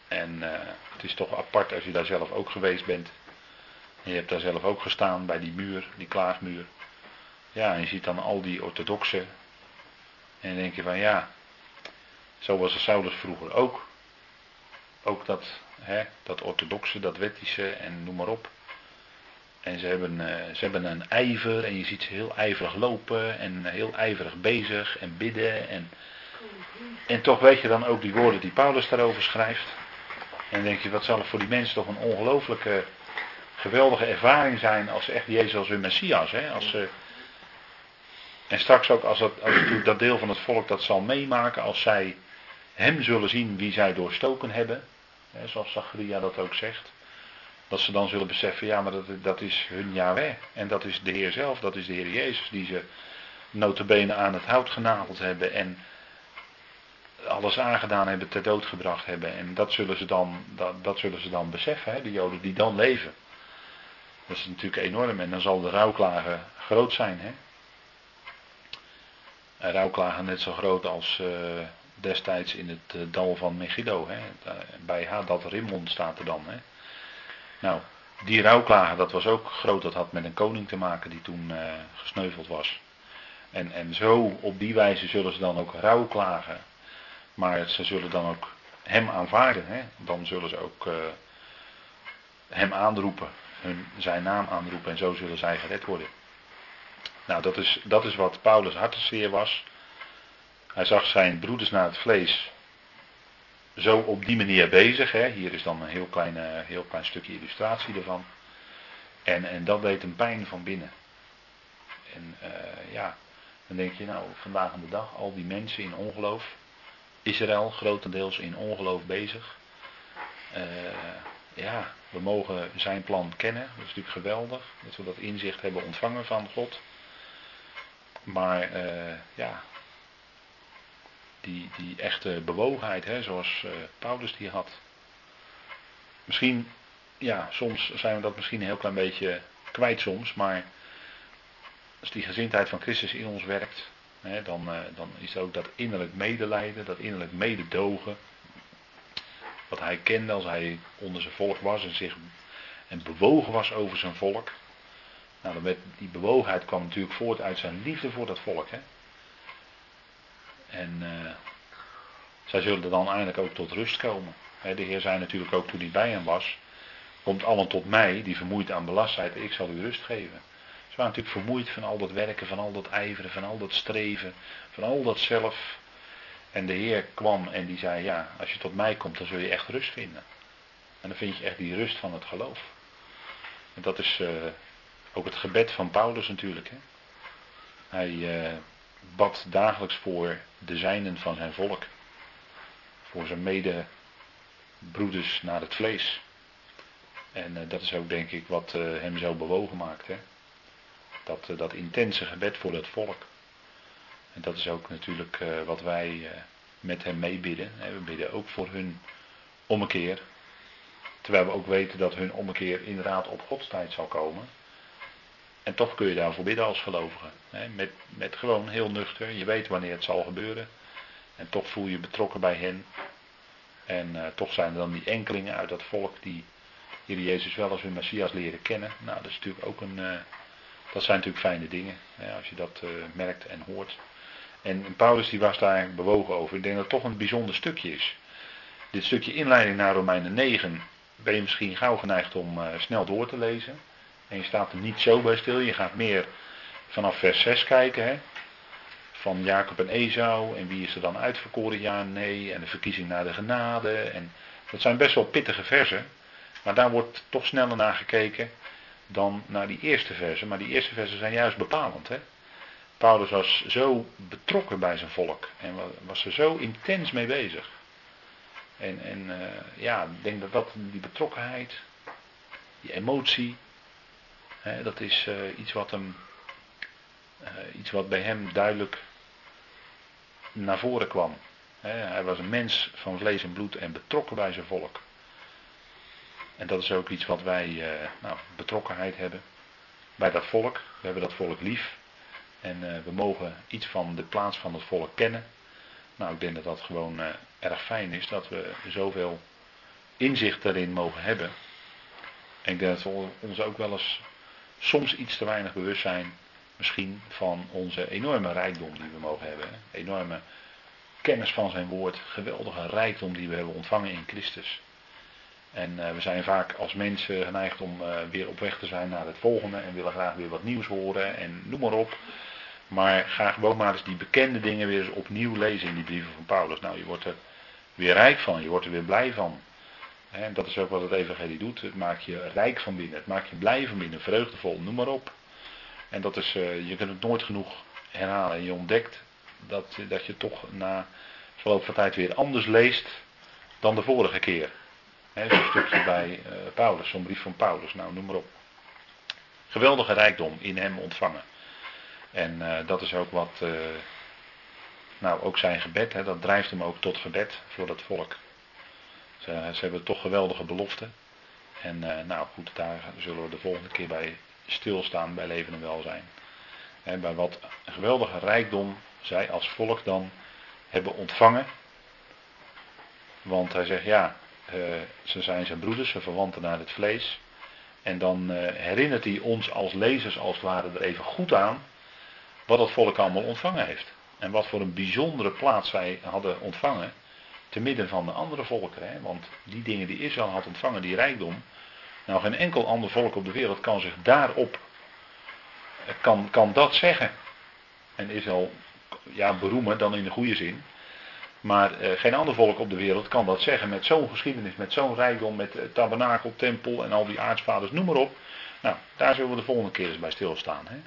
En eh, het is toch apart als je daar zelf ook geweest bent. En je hebt daar zelf ook gestaan bij die muur, die klaagmuur. Ja, en je ziet dan al die orthodoxen. En dan denk je van ja, zo was Saulus vroeger ook. Ook dat, hè, dat orthodoxe, dat wettische en noem maar op. En ze hebben, eh, ze hebben een ijver en je ziet ze heel ijverig lopen en heel ijverig bezig en bidden. En En toch weet je dan ook die woorden die Paulus daarover schrijft. En denk je, wat zal het voor die mensen toch een ongelooflijke, geweldige ervaring zijn als ze echt Jezus als hun Messias. Hè? Als en straks ook als, dat, als dat deel van het volk dat zal meemaken, als zij hem zullen zien wie zij doorstoken hebben. Hè, zoals Zacharia dat ook zegt. Dat ze dan zullen beseffen, ja maar dat, dat is hun Yahweh. En dat is de Heer zelf, dat is de Heer Jezus die ze notabene aan het hout genageld hebben. En alles aangedaan hebben, ter dood gebracht hebben. En dat zullen ze dan, dat, dat zullen ze dan beseffen, hè, de Joden die dan leven. Dat is natuurlijk enorm en dan zal de rouwklagen groot zijn. Hè? En rouwklagen net zo groot als uh, destijds in het uh, dal van Megiddo. Hè? Bij Hadad Rimmon staat er dan. Hè? Nou, die rouwklagen, dat was ook groot. Dat had met een koning te maken die toen uh, gesneuveld was. En, en zo, op die wijze zullen ze dan ook rouwklagen maar ze zullen dan ook hem aanvaarden. Hè? Dan zullen ze ook uh, hem aanroepen. Hun, zijn naam aanroepen. En zo zullen zij gered worden. Nou, dat is, dat is wat Paulus hartzeer was. Hij zag zijn broeders naar het vlees zo op die manier bezig. Hè? Hier is dan een heel klein, heel klein stukje illustratie ervan. En, en dat deed hem pijn van binnen. En uh, ja, dan denk je nou, vandaag aan de dag, al die mensen in ongeloof. Israël grotendeels in ongeloof bezig. Uh, ja, we mogen zijn plan kennen. Dat is natuurlijk geweldig. Dat we dat inzicht hebben ontvangen van God. Maar uh, ja, die, die echte bewogenheid, hè, zoals uh, Paulus die had. Misschien, ja, soms zijn we dat misschien een heel klein beetje kwijt soms. Maar als die gezindheid van Christus in ons werkt, dan, uh, dan is ook dat innerlijk medelijden, dat innerlijk mededogen. Wat hij kende als hij onder zijn volk was en zich en bewogen was over zijn volk. Nou, die bewogenheid kwam natuurlijk voort uit zijn liefde voor dat volk. Hè? En uh, zij zullen dan eindelijk ook tot rust komen. de Heer zei natuurlijk ook toen hij bij hem was: Komt allen tot mij die vermoeid aan belast zijn, ik zal u rust geven. Ze waren natuurlijk vermoeid van al dat werken, van al dat ijveren, van al dat streven, van al dat zelf. En de Heer kwam en die zei, ja, als je tot mij komt, dan zul je echt rust vinden. En dan vind je echt die rust van het geloof. En dat is uh, ook het gebed van Paulus natuurlijk. Hè? Hij uh, bad dagelijks voor de zijnen van zijn volk. Voor zijn medebroeders naar het vlees. En uh, dat is ook denk ik wat hem zo bewogen maakt. Hè? Dat, dat intense gebed voor het volk. En dat is ook natuurlijk wat wij met hem meebidden. We bidden ook voor hun ommekeer. Terwijl we ook weten dat hun ommekeer inderdaad op Gods tijd zal komen. En toch kun je daarvoor bidden als gelovige. Met, met gewoon heel nuchter. Je weet wanneer het zal gebeuren. En toch voel je betrokken bij hen. En uh, toch zijn er dan die enkelingen uit dat volk die Heer Jezus wel als hun Messias leren kennen. Nou, dat is natuurlijk ook een, dat zijn natuurlijk fijne dingen, hè, als je dat uh, merkt en hoort. En Paulus die was daar bewogen over. Ik denk dat het toch een bijzonder stukje is. Dit stukje inleiding naar Romeinen 9 ben je misschien gauw geneigd om snel door te lezen. En je staat er niet zo bij stil. Je gaat meer vanaf vers 6 kijken. Hè? Van Jacob en Esau. En wie is er dan uitverkoren? Ja nee. En de verkiezing naar de genade. En dat zijn best wel pittige versen. Maar daar wordt toch sneller naar gekeken dan naar die eerste versen. Maar die eerste versen zijn juist bepalend. Hè? Paulus was zo betrokken bij zijn volk en was er zo intens mee bezig. En, en uh, ja, ik denk dat dat die betrokkenheid, die emotie, dat is uh, iets wat hem, uh, iets wat bij hem duidelijk naar voren kwam. Hij was een mens van vlees en bloed en betrokken bij zijn volk. En dat is ook iets wat wij uh, nou, betrokkenheid hebben bij dat volk. We hebben dat volk lief. En we mogen iets van de plaats van het volk kennen. Nou, ik denk dat dat gewoon erg fijn is dat we zoveel inzicht daarin mogen hebben. En ik denk dat we ons ook wel eens soms iets te weinig bewust zijn, misschien van onze enorme rijkdom die we mogen hebben. Enorme kennis van zijn woord, geweldige rijkdom die we hebben ontvangen in Christus. En uh, we zijn vaak als mensen geneigd om uh, weer op weg te zijn naar het volgende en willen graag weer wat nieuws horen en noem maar op. Maar ga gewoon maar eens die bekende dingen weer eens opnieuw lezen in die brieven van Paulus. Nou, je wordt er weer rijk van, je wordt er weer blij van. En dat is ook wat het evangelie doet. Het maakt je rijk van binnen, het maakt je blij van binnen, vreugdevol, noem maar op. En dat is, eh, je kunt het nooit genoeg herhalen. En je ontdekt dat, dat je toch na verloop van tijd weer anders leest dan de vorige keer. Zo'n stukje bij uh, Paulus, zo'n brief van Paulus, nou noem maar op. Geweldige rijkdom in hem ontvangen. En uh, dat is ook wat, nou ook zijn gebed, hè, dat drijft hem ook tot gebed voor het volk. Ze, ze hebben toch geweldige beloften. En nou goed, daar zullen we de volgende keer bij stilstaan bij leven en welzijn. Hè, bij wat geweldige rijkdom zij als volk dan hebben ontvangen. Want hij zegt ja, uh, ze zijn zijn broeders, ze verwanten naar het vlees. En dan herinnert hij ons als lezers als het ware er even goed aan wat het volk allemaal ontvangen heeft. En wat voor een bijzondere plaats zij hadden ontvangen te midden van de andere volkeren. Hè? Want die dingen die Israël had ontvangen, die rijkdom. Nou, geen enkel ander volk op de wereld kan zich daarop, kan, kan dat zeggen. En Israël, ja, beroemen dan in de goede zin. Maar eh, geen ander volk op de wereld kan dat zeggen met zo'n geschiedenis, met zo'n rijkdom, met uh, tabernakel, tempel en al die aartsvaders, noem maar op. Nou, daar zullen we de volgende keer eens bij stilstaan. Hè?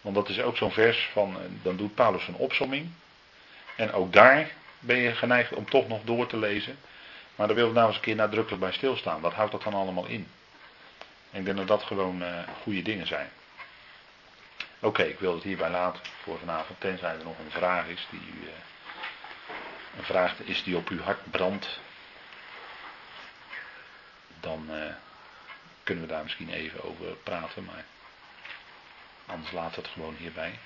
Want dat is ook zo'n vers van, uh, dan doet Paulus een opsomming. En ook daar ben je geneigd om toch nog door te lezen. Maar daar willen we nou eens een keer nadrukkelijk bij stilstaan. Wat houdt dat dan allemaal in? Ik denk dat dat gewoon goede dingen zijn. Oké, ik wil het hierbij laten voor vanavond, tenzij er nog een vraag is die u een vraag is die op uw hart brandt, dan uh, kunnen we daar misschien even over praten, maar anders laat het gewoon hierbij.